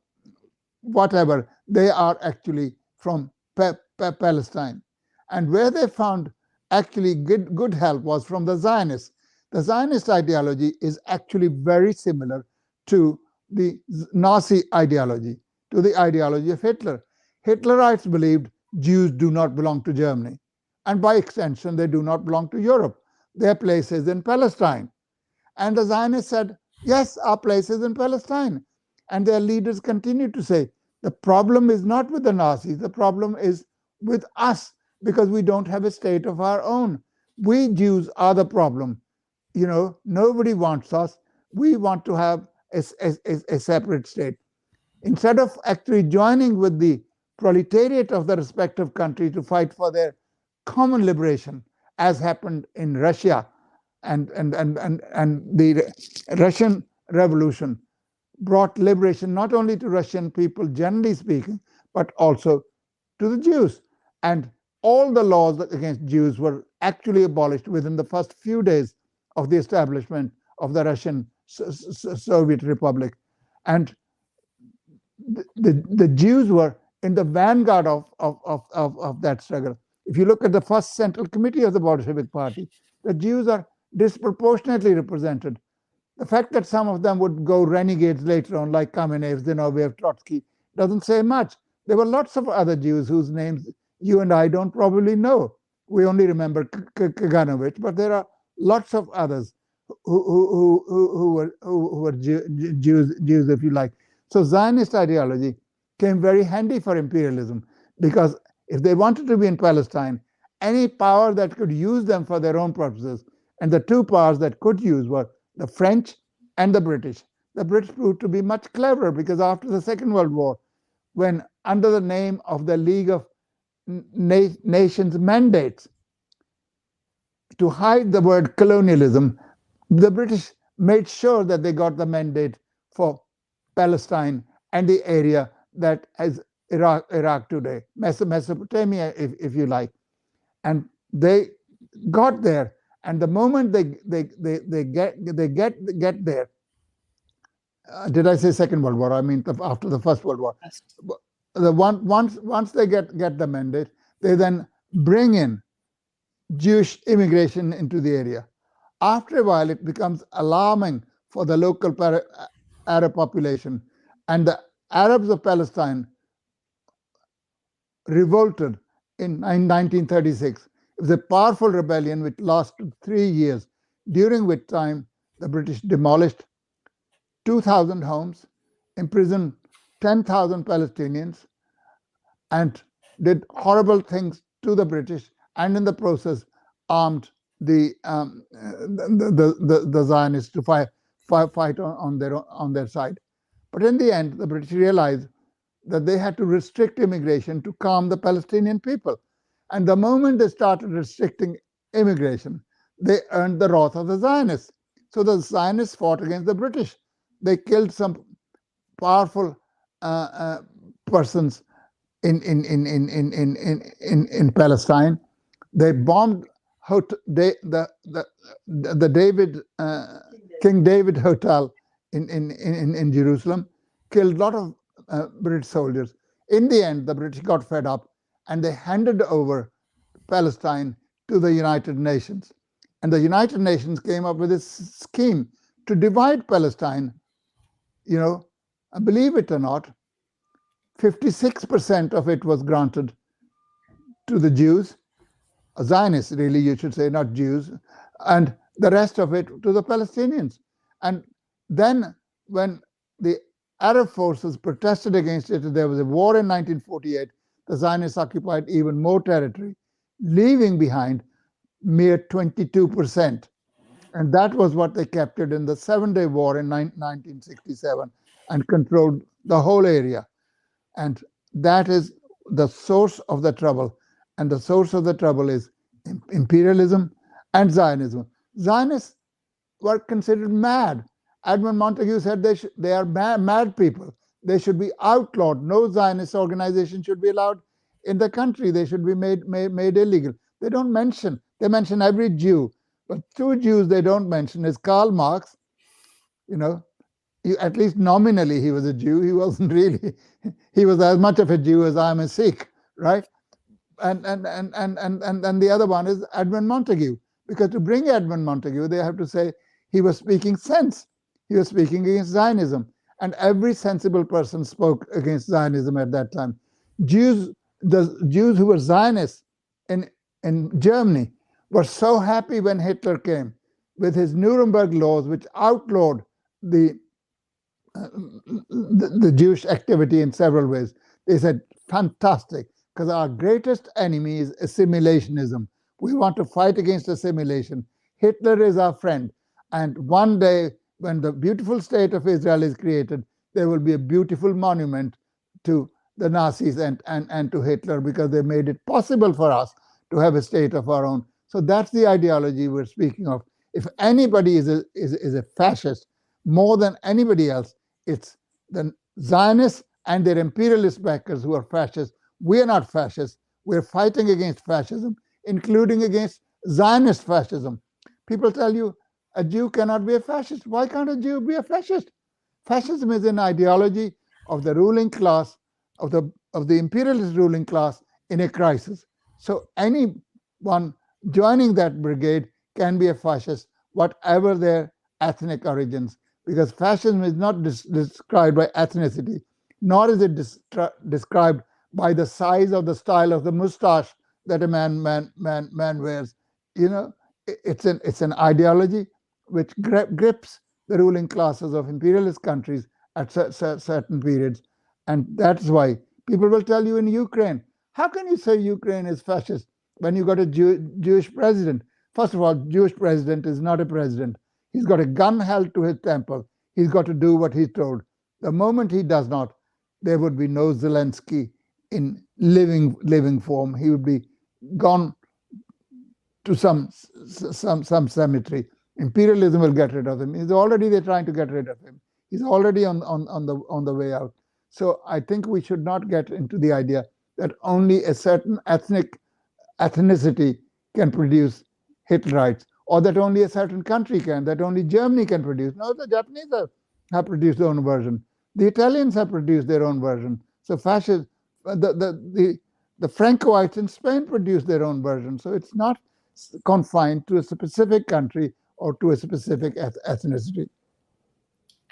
whatever. They are actually from Palestine. And where they found actually good, good help was from the Zionists. The Zionist ideology is actually very similar to the Nazi ideology, to the ideology of Hitler. Hitlerites believed Jews do not belong to Germany. And by extension, they do not belong to Europe. Their place is in Palestine. And the Zionists said, yes, our place is in Palestine. And their leaders continued to say, the problem is not with the Nazis, the problem is with us because we don't have a state of our own. We Jews are the problem. You know, nobody wants us. We want to have a, a, a separate state. Instead of actually joining with the proletariat of the respective country to fight for their common liberation, as happened in Russia and, and, and, and, and the Russian Revolution brought liberation not only to Russian people, generally speaking, but also to the Jews. And all the laws against Jews were actually abolished within the first few days of the establishment of the Russian Soviet Republic. And the, the, the Jews were in the vanguard of, of, of, of, of that struggle. If you look at the first Central Committee of the Bolshevik Party, the Jews are disproportionately represented. The fact that some of them would go renegades later on, like Kamenev, Zinoviev, Trotsky, doesn't say much. There were lots of other Jews whose names you and I don't probably know. We only remember Kaganovich, but there are lots of others who, who, who, who were, who were Jews, Jews, if you like. So Zionist ideology came very handy for imperialism because if they wanted to be in Palestine, any power that could use them for their own purposes, and the two powers that could use were the French and the British. The British proved to be much cleverer because after the Second World War, when under the name of the League of Na- Nations mandates to hide the word colonialism, the British made sure that they got the mandate for Palestine and the area that has Iraq, Iraq today, Mesopotamia, if, if you like. And they got there, and the moment they they they, they get they get get there, uh, did I say Second World War? I mean the, after the First World War. The one once once they get get the mandate, they then bring in Jewish immigration into the area. After a while, it becomes alarming for the local para- Arab population, and the Arabs of Palestine revolted in 1936. It was a powerful rebellion which lasted three years, during which time the British demolished 2,000 homes, imprisoned 10,000 Palestinians, and did horrible things to the British, and in the process armed the um, the, the, the, the Zionists to fight, fight, fight on, on, their, on their side. But in the end, the British realized that they had to restrict immigration to calm the Palestinian people. And the moment they started restricting immigration, they earned the wrath of the Zionists. So the Zionists fought against the British. They killed some powerful uh, uh, persons in, in, in, in, in, in, in, in, in Palestine. They bombed they, the, the, the David, uh, King David Hotel in, in, in, in Jerusalem, killed a lot of uh, British soldiers. In the end, the British got fed up and they handed over Palestine to the United Nations. And the United Nations came up with this scheme to divide Palestine. You know, believe it or not, 56% of it was granted to the Jews, Zionists, really, you should say, not Jews, and the rest of it to the Palestinians. And then, when the Arab forces protested against it. There was a war in 1948. The Zionists occupied even more territory, leaving behind mere 22%. And that was what they captured in the Seven Day War in 1967 and controlled the whole area. And that is the source of the trouble. And the source of the trouble is imperialism and Zionism. Zionists were considered mad Edmund Montagu said they, sh- they are mad, people. They should be outlawed. No Zionist organization should be allowed in the country. They should be made, made, made illegal. They don't mention, they mention every Jew. But two Jews they don't mention is Karl Marx. You know, he, at least nominally he was a Jew. He wasn't really, he was as much of a Jew as I am a Sikh, right? And and and and and and, and the other one is Edmund Montagu. Because to bring Edmund Montagu, they have to say he was speaking sense. He was speaking against Zionism. And every sensible person spoke against Zionism at that time. Jews, the Jews who were Zionists in, in Germany were so happy when Hitler came with his Nuremberg laws, which outlawed the, uh, the, the Jewish activity in several ways. They said, fantastic, because our greatest enemy is assimilationism. We want to fight against assimilation. Hitler is our friend. And one day when the beautiful state of Israel is created, there will be a beautiful monument to the Nazis and, and, and to Hitler because they made it possible for us to have a state of our own. So that's the ideology we're speaking of. If anybody is a, is, is a fascist more than anybody else, it's the Zionists and their imperialist backers who are fascists. We're not fascists. We're fighting against fascism, including against Zionist fascism. People tell you a Jew cannot be a fascist. Why can't a Jew be a fascist? Fascism is an ideology of the ruling class, of the of the imperialist ruling class in a crisis. So anyone joining that brigade can be a fascist, whatever their ethnic origins, because fascism is not described by ethnicity, nor is it described by the size of the style of the mustache that a man man man man wears. You know, it's an it's an ideology which grips the ruling classes of imperialist countries at certain periods. And that's why people will tell you in Ukraine, how can you say Ukraine is fascist when you got a Jew- Jewish president? First of all, Jewish president is not a president. He's got a gun held to his temple. He's got to do what he's told. The moment he does not, there would be no Zelensky in living living form. He would be gone to some some some cemetery imperialism will get rid of him. He's already they're trying to get rid of him. He's already on, on, on the on the way out. So I think we should not get into the idea that only a certain ethnic ethnicity can produce Hitlerites, or that only a certain country can, that only Germany can produce. No, the Japanese have, have produced their own version. The Italians have produced their own version. So fascist, uh, the, the, the, the Francoites in Spain produced their own version. So it's not confined to a specific country or to a specific eth- ethnicity.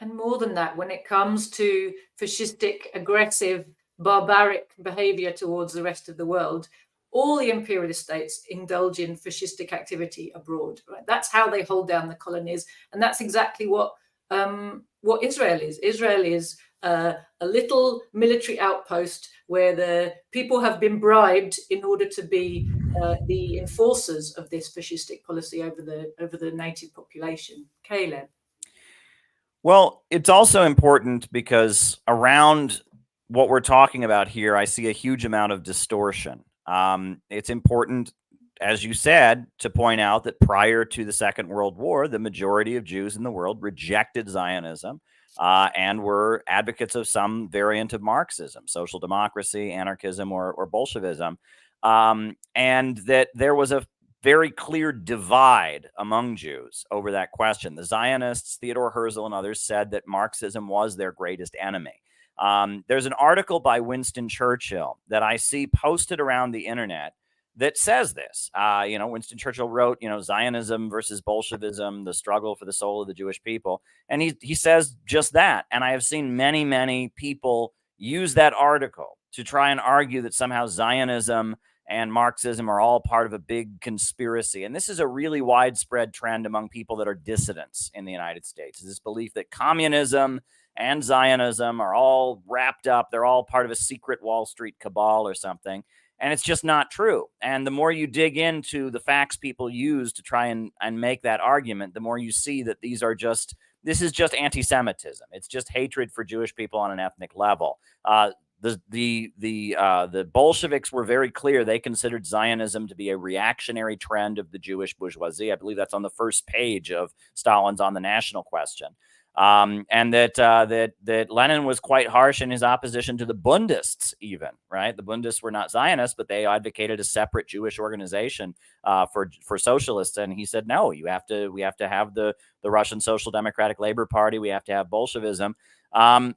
And more than that, when it comes to fascistic, aggressive, barbaric behavior towards the rest of the world, all the imperialist states indulge in fascistic activity abroad. Right? That's how they hold down the colonies, and that's exactly what um, what Israel is. Israel is uh, a little military outpost where the people have been bribed in order to be uh, the enforcers of this fascistic policy over the over the native population. Caleb.
Well, it's also important because around what we're talking about here, I see a huge amount of distortion. Um, it's important, as you said, to point out that prior to the Second World War, the majority of Jews in the world rejected Zionism uh, and were advocates of some variant of Marxism, social democracy, anarchism, or, or Bolshevism. Um, and that there was a very clear divide among Jews over that question. The Zionists, Theodore Herzl, and others said that Marxism was their greatest enemy. Um, there's an article by Winston Churchill that I see posted around the internet that says this. Uh, you know, Winston Churchill wrote, you know, Zionism versus Bolshevism, the struggle for the soul of the Jewish people. And he, he says just that. And I have seen many, many people use that article to try and argue that somehow Zionism and Marxism are all part of a big conspiracy. And this is a really widespread trend among people that are dissidents in the United States. Is This belief that communism and Zionism are all wrapped up, they're all part of a secret Wall Street cabal or something. And it's just not true. And the more you dig into the facts people use to try and, and make that argument, the more you see that these are just this is just anti-Semitism. It's just hatred for Jewish people on an ethnic level. Uh, the the the uh, the Bolsheviks were very clear. They considered Zionism to be a reactionary trend of the Jewish bourgeoisie. I believe that's on the first page of Stalin's On the National Question. Um, and that uh, that that Lenin was quite harsh in his opposition to the Bundists, even right. The Bundists were not Zionists, but they advocated a separate Jewish organization uh, for for socialists. And he said, no, you have to we have to have the the Russian Social Democratic Labor Party. We have to have Bolshevism. Um,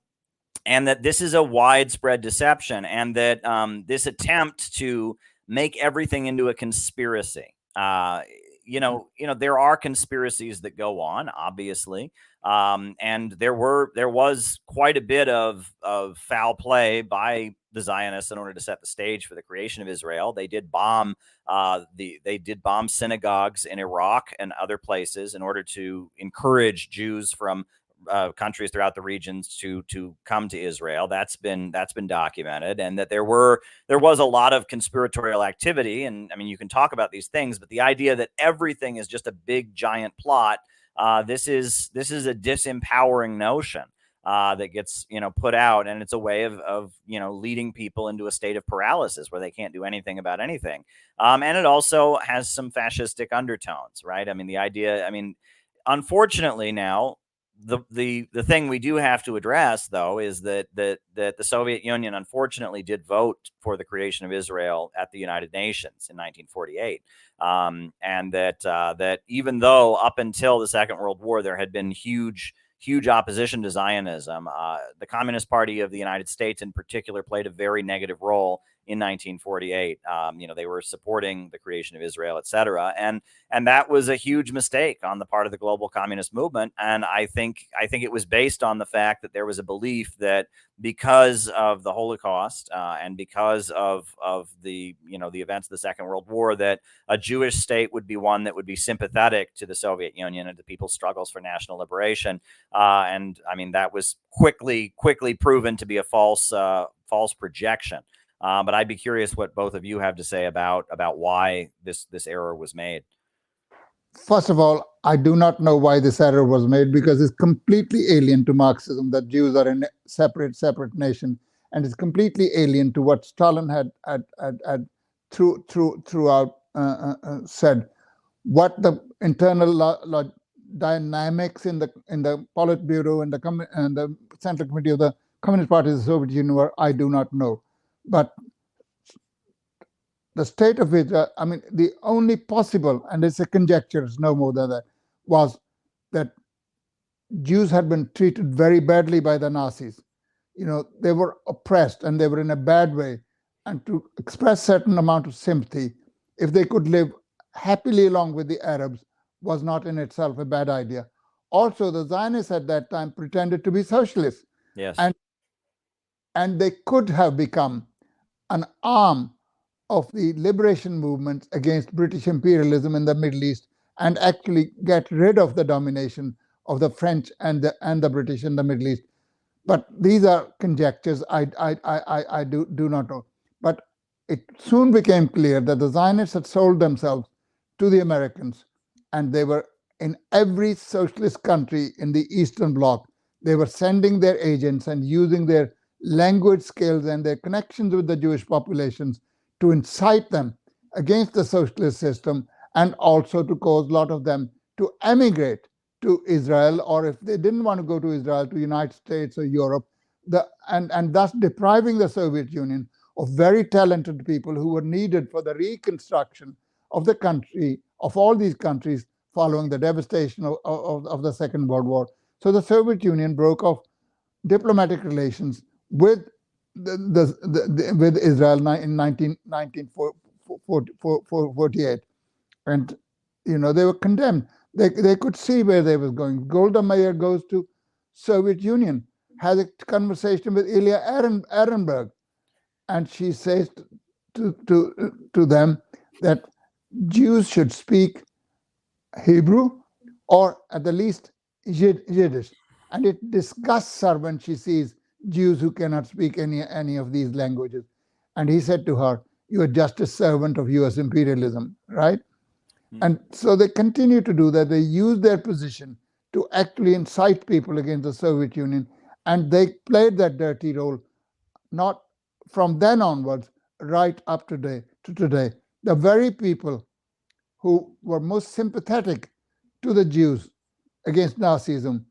and that this is a widespread deception, and that um, this attempt to make everything into a conspiracy. Uh, you know, you know, there are conspiracies that go on, obviously, um, and there were there was quite a bit of of foul play by the Zionists in order to set the stage for the creation of Israel. They did bomb uh, the they did bomb synagogues in Iraq and other places in order to encourage Jews from uh, countries throughout the regions to to come to Israel. That's been that's been documented, and that there were there was a lot of conspiratorial activity. And I mean, you can talk about these things, but the idea that everything is just a big giant plot, uh, this is this is a disempowering notion. Uh, that gets you know put out and it's a way of, of you know leading people into a state of paralysis where they can't do anything about anything um, and it also has some fascistic undertones right i mean the idea i mean unfortunately now the the the thing we do have to address though is that that that the Soviet Union unfortunately did vote for the creation of Israel at the United Nations in 1948 um, and that uh, that even though up until the Second World War there had been huge huge opposition to Zionism uh, the Communist Party of the United States in particular played a very negative role in 1948. Um, you know, they were supporting the creation of Israel, et cetera. And and that was a huge mistake on the part of the global communist movement. And I think I think it was based on the fact that there was a belief that because of the Holocaust uh, and because of of the you know the events of the Second World War, that a Jewish state would be one that would be sympathetic to the Soviet Union and to people's struggles for national liberation. Uh, and I mean that was quickly quickly proven to be a false uh, false projection. Uh, but I'd be curious what both of you have to say about about why this this error was made.
First of all, I do not know why this error was made because it's completely alien to Marxism that Jews are a separate separate nation, and it's completely alien to what Stalin had had had, had through through throughout uh, uh, uh said. What the internal lo- lo- dynamics in the in the Politburo and the and the Central Committee of the Communist Party of the Soviet Union were, I do not know. But the state of Israel, I mean, the only possible, and it's a conjecture, it's no more than that, was that Jews had been treated very badly by the Nazis. You know, they were oppressed and they were in a bad way. And to express certain amount of sympathy, if they could live happily along with the Arabs, was not in itself a bad idea. Also, the Zionists at that time pretended to be socialists,
Yes.
And- and they could have become an arm of the liberation movement against British imperialism in the Middle East and actually get rid of the domination of the French and the and the British in the Middle East. But these are conjectures. I I I I, do do not know. But it soon became clear that the Zionists had sold themselves to the Americans, and they were in every socialist country in the Eastern Bloc. They were sending their agents and using their language skills and their connections with the Jewish populations to incite them against the socialist system and also to cause a lot of them to emigrate to Israel, or if they didn't want to go to Israel, to United States or Europe, the, and, and thus depriving the Soviet Union of very talented people who were needed for the reconstruction of the country, of all these countries following the devastation of, of, of the Second World War. So the Soviet Union broke off diplomatic relations with the, the, the, with Israel in 19, 1948. And, you know, they were condemned. They, they could see where they was going. Golda Meir goes to Soviet Union, has a conversation with Ilya Eren, Ehrenburg, and she says to, to, to them that Jews should speak Hebrew or at the least Yid- Yiddish. And it disgusts her when she sees Jews who cannot speak any, any of these languages. And he said to her, You are just a servant of US imperialism, right?
Hmm.
And so they continue to do that. They use their position to actually incite people against the Soviet Union. And they played that dirty role not from then onwards, right up today to today. The very people who were most sympathetic to the Jews against Nazism,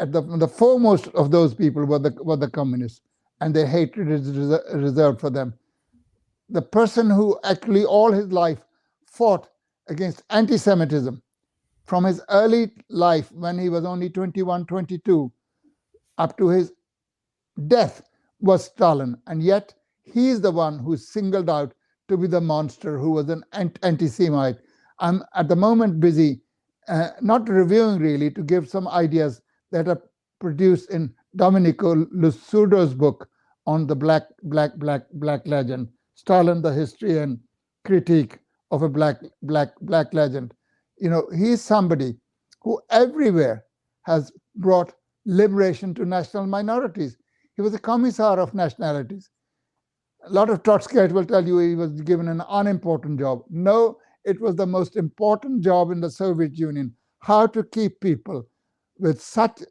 at the, the foremost of those people were the, were the communists, and their hatred is reser- reserved for them. The person who actually all his life fought against anti Semitism from his early life when he was only 21, 22, up to his death was Stalin. And yet he is the one who is singled out to be the monster who was an anti Semite. I'm at the moment busy uh, not reviewing really to give some ideas that are produced in Domenico Losurdo's book on the black, black, black, black legend, Stalin, the history and critique of a black, black, black legend. You know, he's somebody who everywhere has brought liberation to national minorities. He was a commissar of nationalities. A lot of Trotskyites will tell you he was given an unimportant job. No, it was the most important job in the Soviet Union. How to keep people with such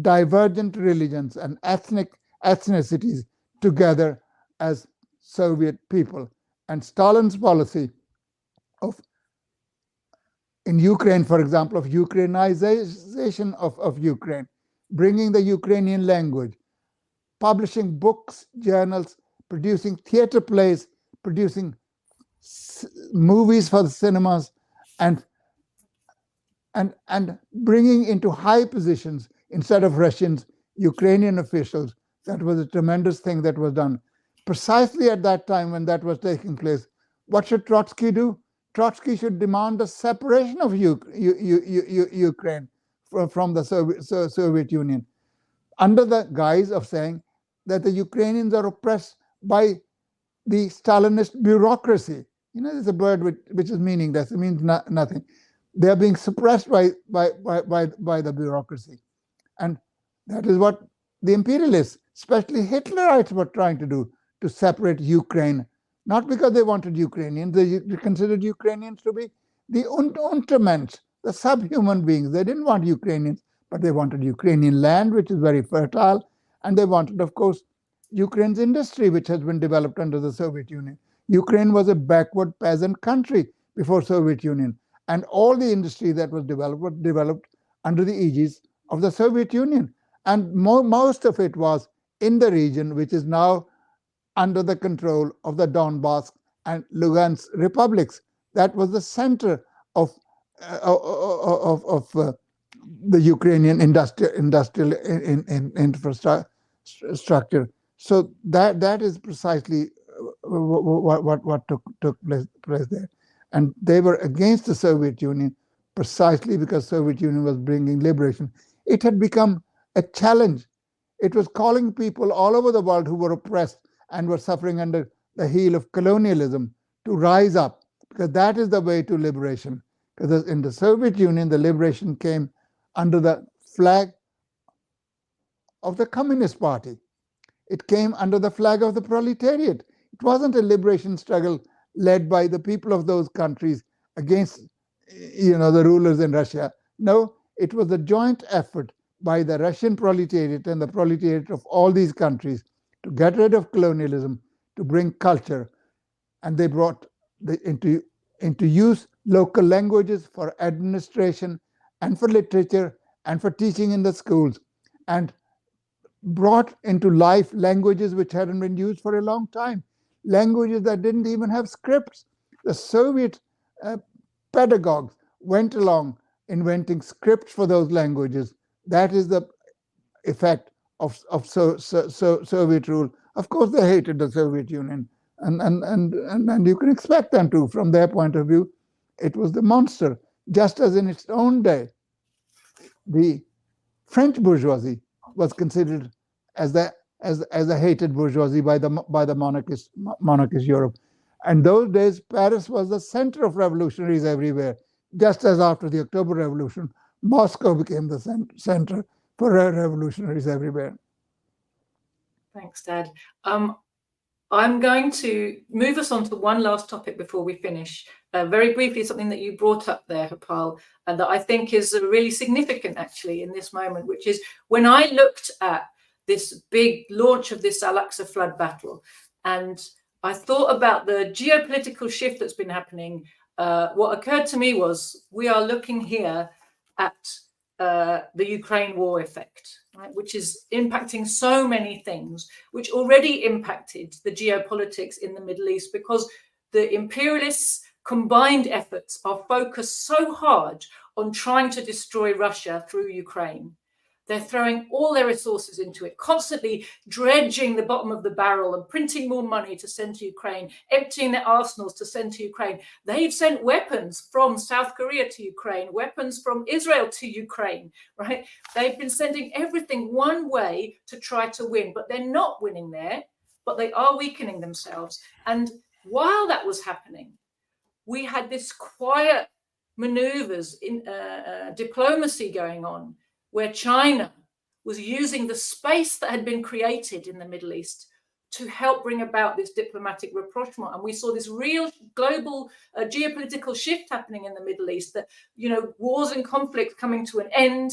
divergent religions and ethnic ethnicities together as Soviet people. And Stalin's policy of in Ukraine, for example, of Ukrainization of, of Ukraine, bringing the Ukrainian language, publishing books, journals, producing theater plays, producing movies for the cinemas, and and and bringing into high positions instead of Russians, Ukrainian officials. That was a tremendous thing that was done. Precisely at that time when that was taking place, what should Trotsky do? Trotsky should demand the separation of U- U- U- Ukraine from, the Soviet, So- Soviet Union under the guise of saying that the Ukrainians are oppressed by the Stalinist bureaucracy. You know, there's a word which, which is meaningless, it means no, nothing. They are being suppressed by, by, by, by, by the bureaucracy. And that is what the imperialists, especially Hitlerites, were trying to do to separate Ukraine, not because they wanted Ukrainians, they considered Ukrainians to be the un- untermensch, the subhuman beings. They didn't want Ukrainians, but they wanted Ukrainian land, which is very fertile, and they wanted, of course, Ukraine's industry, which has been developed under the Soviet Union. Ukraine was a backward peasant country before Soviet Union, and all the industry that was developed developed under the aegis of the Soviet Union. And mo- most of it was in the region, which is now under the control of the Donbass and Lugansk republics. That was the center of uh, of, of uh, the Ukrainian industrial industrial in, in, infrastructure. So that that is precisely what what, what took took place, place there, and they were against the Soviet Union precisely because Soviet Union was bringing liberation. It had become a challenge. It was calling people all over the world who were oppressed and were suffering under the heel of colonialism to rise up because that is the way to liberation. Because in the Soviet Union, the liberation came under the flag of the Communist Party. It came under the flag of the proletariat. It wasn't a liberation struggle led by the people of those countries against you know the rulers in Russia. No, it was a joint effort by the Russian proletariat and the proletariat of all these countries to get rid of colonialism, to bring culture, and they brought the, into into use local languages for administration and for literature and for teaching in the schools and brought into life languages which hadn't been used for a long time, languages that didn't even have scripts. The Soviet uh, pedagogues went along inventing scripts for those languages. That is the effect of, of so, so, so Soviet rule. Of course, they hated the Soviet Union, and, and, and, and, and you can expect them to, from their point of view. It was the monster, just as in its own day, the French bourgeoisie was considered as the as as a hated bourgeoisie by the by the monarchist monarchist Europe. And those days, Paris was the center of revolutionaries everywhere. Just as after the October Revolution, Moscow became the center for revolutionaries everywhere.
Thanks, Dad. Um, I'm going to move us on to one last topic before we finish. Uh, very briefly, something that you brought up there, Harpal, and that I think is really significant actually in this moment, which is when I looked at this big launch of this Al Aqsa flood battle and I thought about the geopolitical shift that's been happening. Uh, what occurred to me was we are looking here at uh, the Ukraine war effect, right, which is impacting so many things, which already impacted the geopolitics in the Middle East because the imperialists' combined efforts are focused so hard on trying to destroy Russia through Ukraine they're throwing all their resources into it, constantly dredging the bottom of the barrel and printing more money to send to Ukraine, emptying their arsenals to send to Ukraine. They've sent weapons from South Korea to Ukraine, weapons from Israel to Ukraine, right? They've been sending everything one way to try to win, but they're not winning there, but they are weakening themselves. And while that was happening, we had this quiet maneuvers in uh, uh, diplomacy going on where China was using the space that had been created in the Middle East to help bring about this diplomatic rapprochement. And we saw this real global uh, geopolitical shift happening in the Middle East that, you know, wars and conflicts coming to an end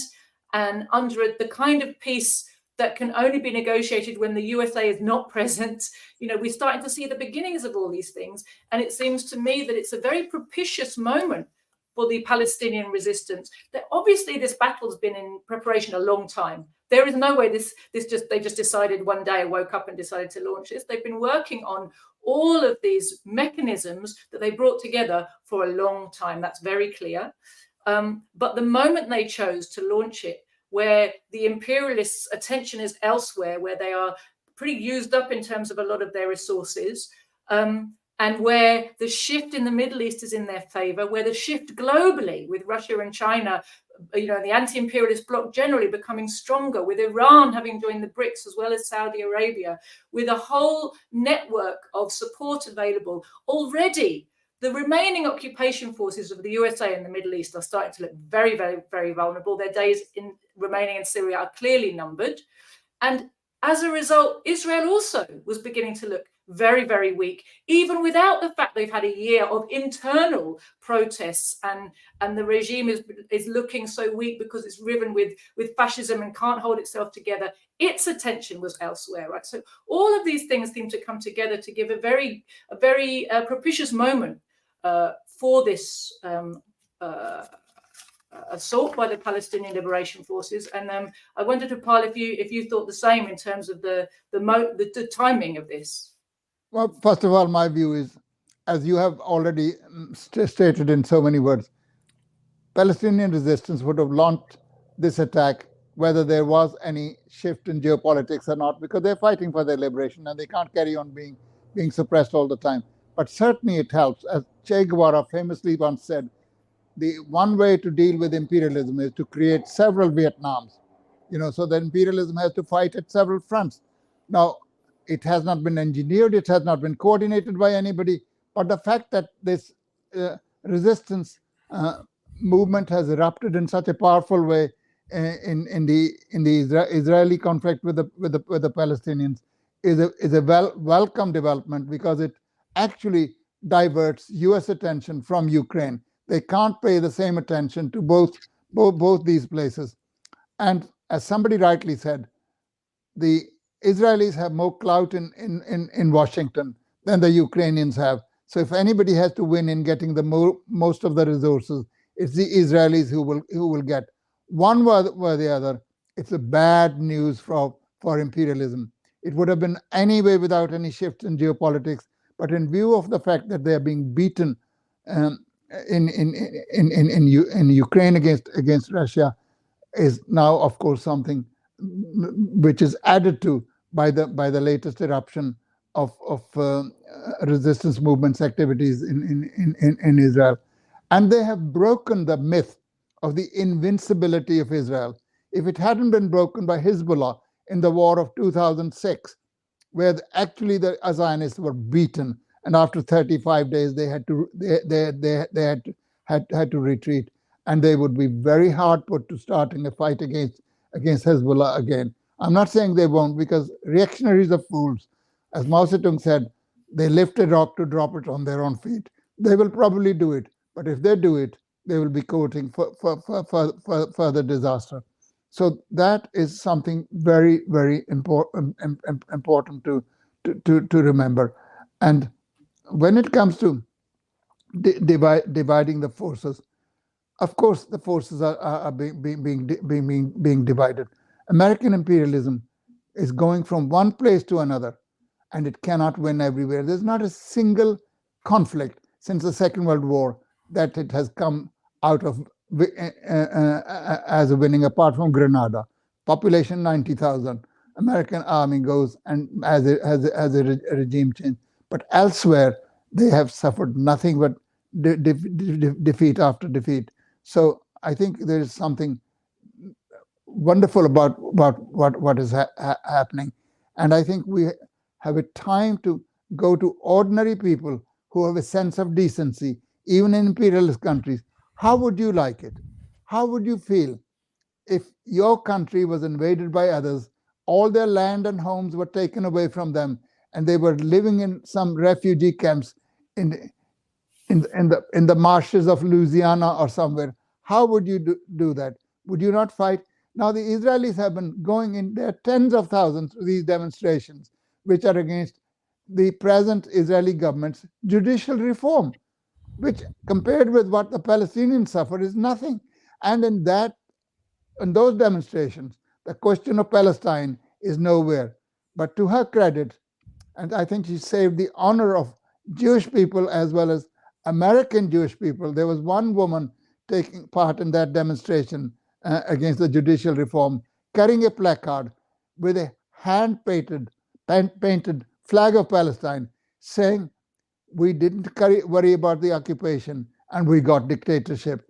and under the kind of peace that can only be negotiated when the USA is not present. You know, we're starting to see the beginnings of all these things. And it seems to me that it's a very propitious moment for the Palestinian resistance. That obviously this battle's been in preparation a long time. There is no way this this just they just decided one day woke up and decided to launch this. They've been working on all of these mechanisms that they brought together for a long time. That's very clear. Um, but the moment they chose to launch it, where the imperialists' attention is elsewhere, where they are pretty used up in terms of a lot of their resources, um, and where the shift in the Middle East is in their favor, where the shift globally with Russia and China, you know, the anti imperialist bloc generally becoming stronger, with Iran having joined the BRICS as well as Saudi Arabia, with a whole network of support available already. The remaining occupation forces of the USA in the Middle East are starting to look very, very, very vulnerable. Their days in remaining in Syria are clearly numbered. And as a result, Israel also was beginning to look very, very weak, even without the fact they've had a year of internal protests and and the regime is is looking so weak because it's riven with with fascism and can't hold itself together. Its attention was elsewhere, right? So all of these things seem to come together to give a very a very uh, propitious moment uh, for this um, uh, assault by the Palestinian Liberation Forces. And um, I wondered, Harpal, if you if you thought the same in terms of the the, mo- the, the timing of this.
Well, first of all, my view is, as you have already mm, st- stated in so many words, Palestinian resistance would have launched this attack whether there was any shift in geopolitics or not, because they're fighting for their liberation and they can't carry on being being suppressed all the time. But certainly it helps, as Che Guevara famously once said, the one way to deal with imperialism is to create several Vietnams. You know, so that imperialism has to fight at several fronts. Now, it has not been engineered, it has not been coordinated by anybody, but the fact that this uh, resistance uh, movement has erupted in such a powerful way uh, in in the in the Isra- Israeli conflict with the with the with the Palestinians is a is a well welcome development because it actually diverts U.S. attention from Ukraine. They can't pay the same attention to both both both these places, and as somebody rightly said, the Israelis have more clout in, in, in, in Washington than the Ukrainians have. So if anybody has to win in getting the mo- most of the resources, it's the Israelis who will who will get one way or the other. It's a bad news for for imperialism. It would have been anyway without any shift in geopolitics, but in view of the fact that they are being beaten um, in, in, in, in, in, U- in Ukraine against against Russia, is now of course something which is added to by the by the latest eruption of of uh, resistance movements activities in, in in in Israel, and they have broken the myth of the invincibility of Israel. If it hadn't been broken by Hezbollah in the war of 2006, where actually the Zionists were beaten, and after 35 days they had to they they they, they had had had to retreat, and they would be very hard put to starting a fight against against Hezbollah again. I'm not saying they won't because reactionaries are fools. As Mao Zedong said, they lift a rock to drop it on their own feet. They will probably do it, but if they do it, they will be courting for, for, for, for, for further disaster. So that is something very, very important important to, to, to, to remember. And when it comes to di- dividing the forces, of course, the forces are, are, are being, being, being, being, being, divided. American imperialism is going from one place to another, and it cannot win everywhere. There's not a single conflict since the Second World War that it has come out of uh, uh, as a winning, apart from Grenada. Population 90,000. American army goes and has a, has a, has a re- a regime change. But elsewhere, they have suffered nothing but de- de- de- de- defeat after defeat. So I think there is something wonderful about about what what is ha- ha- happening, and I think we have a time to go to ordinary people who have a sense of decency, even in imperialist countries. How would you like it? How would you feel if your country was invaded by others? All their land and homes were taken away from them, and they were living in some refugee camps in in the, in the in the marshes of Louisiana or somewhere. How would you do, do that? Would you not fight? Now the Israelis have been going in there tens of thousands to these demonstrations, which are against the present Israeli government's judicial reform, which compared with what the Palestinians suffer is nothing. And in that, in those demonstrations, the question of Palestine is nowhere. But to her credit, and I think she saved the honor of Jewish people as well as American Jewish people. There was one woman taking part in that demonstration uh, against the judicial reform, carrying a placard with a hand painted, painted flag of Palestine, saying, "We didn't carry, worry about the occupation, and we got dictatorship."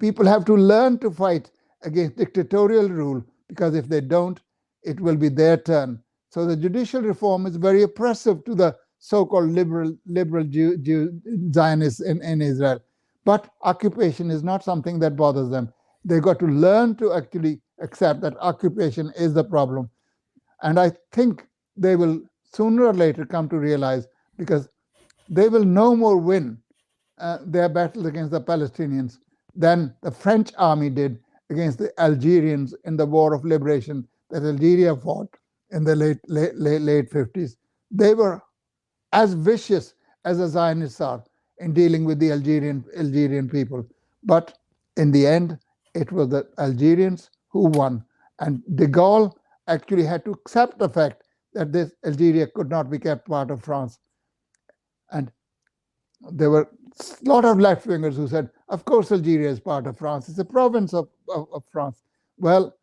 People have to learn to fight against dictatorial rule because if they don't, it will be their turn. So the judicial reform is very oppressive to the so-called liberal liberal Jew, Jew, Zionists in, in Israel. But occupation is not something that bothers them. They've got to learn to actually accept that occupation is the problem. And I think they will sooner or later come to realize because they will no more win uh, their battles against the Palestinians than the French army did against the Algerians in the war of liberation that Algeria fought in the late late late, late 50s. They were as vicious as the Zionists are in dealing with the Algerian Algerian people. But in the end, it was the Algerians who won. And de Gaulle actually had to accept the fact that this Algeria could not be kept part of France. And there were a lot of left wingers who said, of course, Algeria is part of France. It's a province of, of, of France. Well,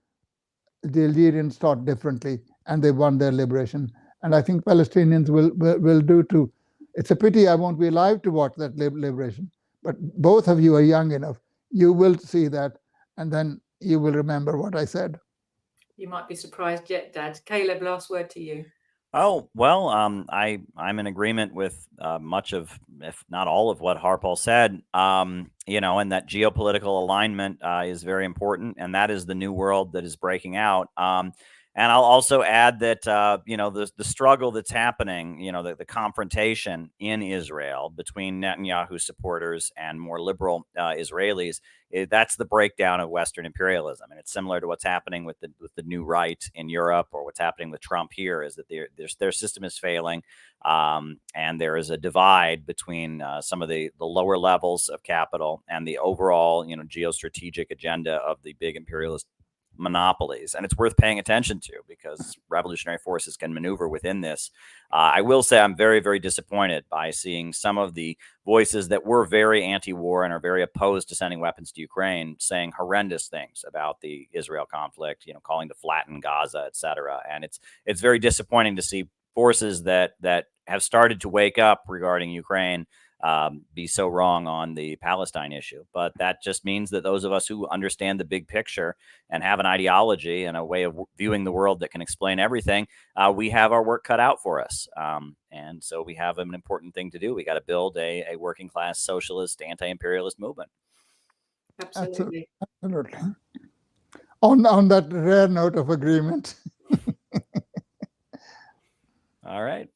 the Algerians thought differently and they won their liberation. And I think Palestinians will, will, will do too. It's a pity I won't be alive to watch that liberation. But both of you are young enough. You will see that, and then you will remember what I said.
You might be surprised yet, Dad. Caleb, last word to you.
Oh well, um, I I'm in agreement with uh, much of, if not all of what Harpal said. Um, you know, and that geopolitical alignment uh, is very important, and that is the new world that is breaking out. Um, and I'll also add that uh, you know the the struggle that's happening, you know, the, the confrontation in Israel between Netanyahu supporters and more liberal uh, Israelis. It, eh, that's the breakdown of Western imperialism, and it's similar to what's happening with the with the new right in Europe or what's happening with Trump here. Is that their their system is failing, um, and there is a divide between uh, some of the the lower levels of capital and the overall you know geostrategic agenda of the big imperialist monopolies, and it's worth paying attention to because revolutionary forces can maneuver within this. Uh, I will say I'm very, very disappointed by seeing some of the voices that were very anti-war and are very opposed to sending weapons to Ukraine saying horrendous things about the Israel conflict. You know, calling to flatten Gaza, etc. And it's it's very disappointing to see forces that that have started to wake up regarding Ukraine um, be so wrong on the Palestine issue. But that just means that those of us who understand the big picture and have an ideology and a way of viewing the world that can explain everything, uh, we have our work cut out for us. Um, and so we have an important thing to do. We got to build a, a working class socialist, anti imperialist movement.
Absolutely.
Absolutely. On, on that rare note of agreement.
All right.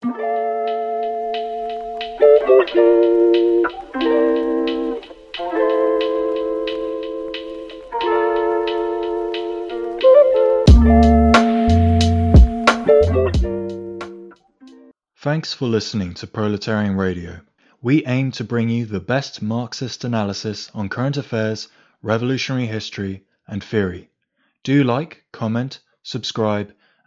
Thanks for listening to Proletarian Radio. We aim to bring you the best Marxist analysis on current affairs, revolutionary history, and theory. Do like, comment, subscribe,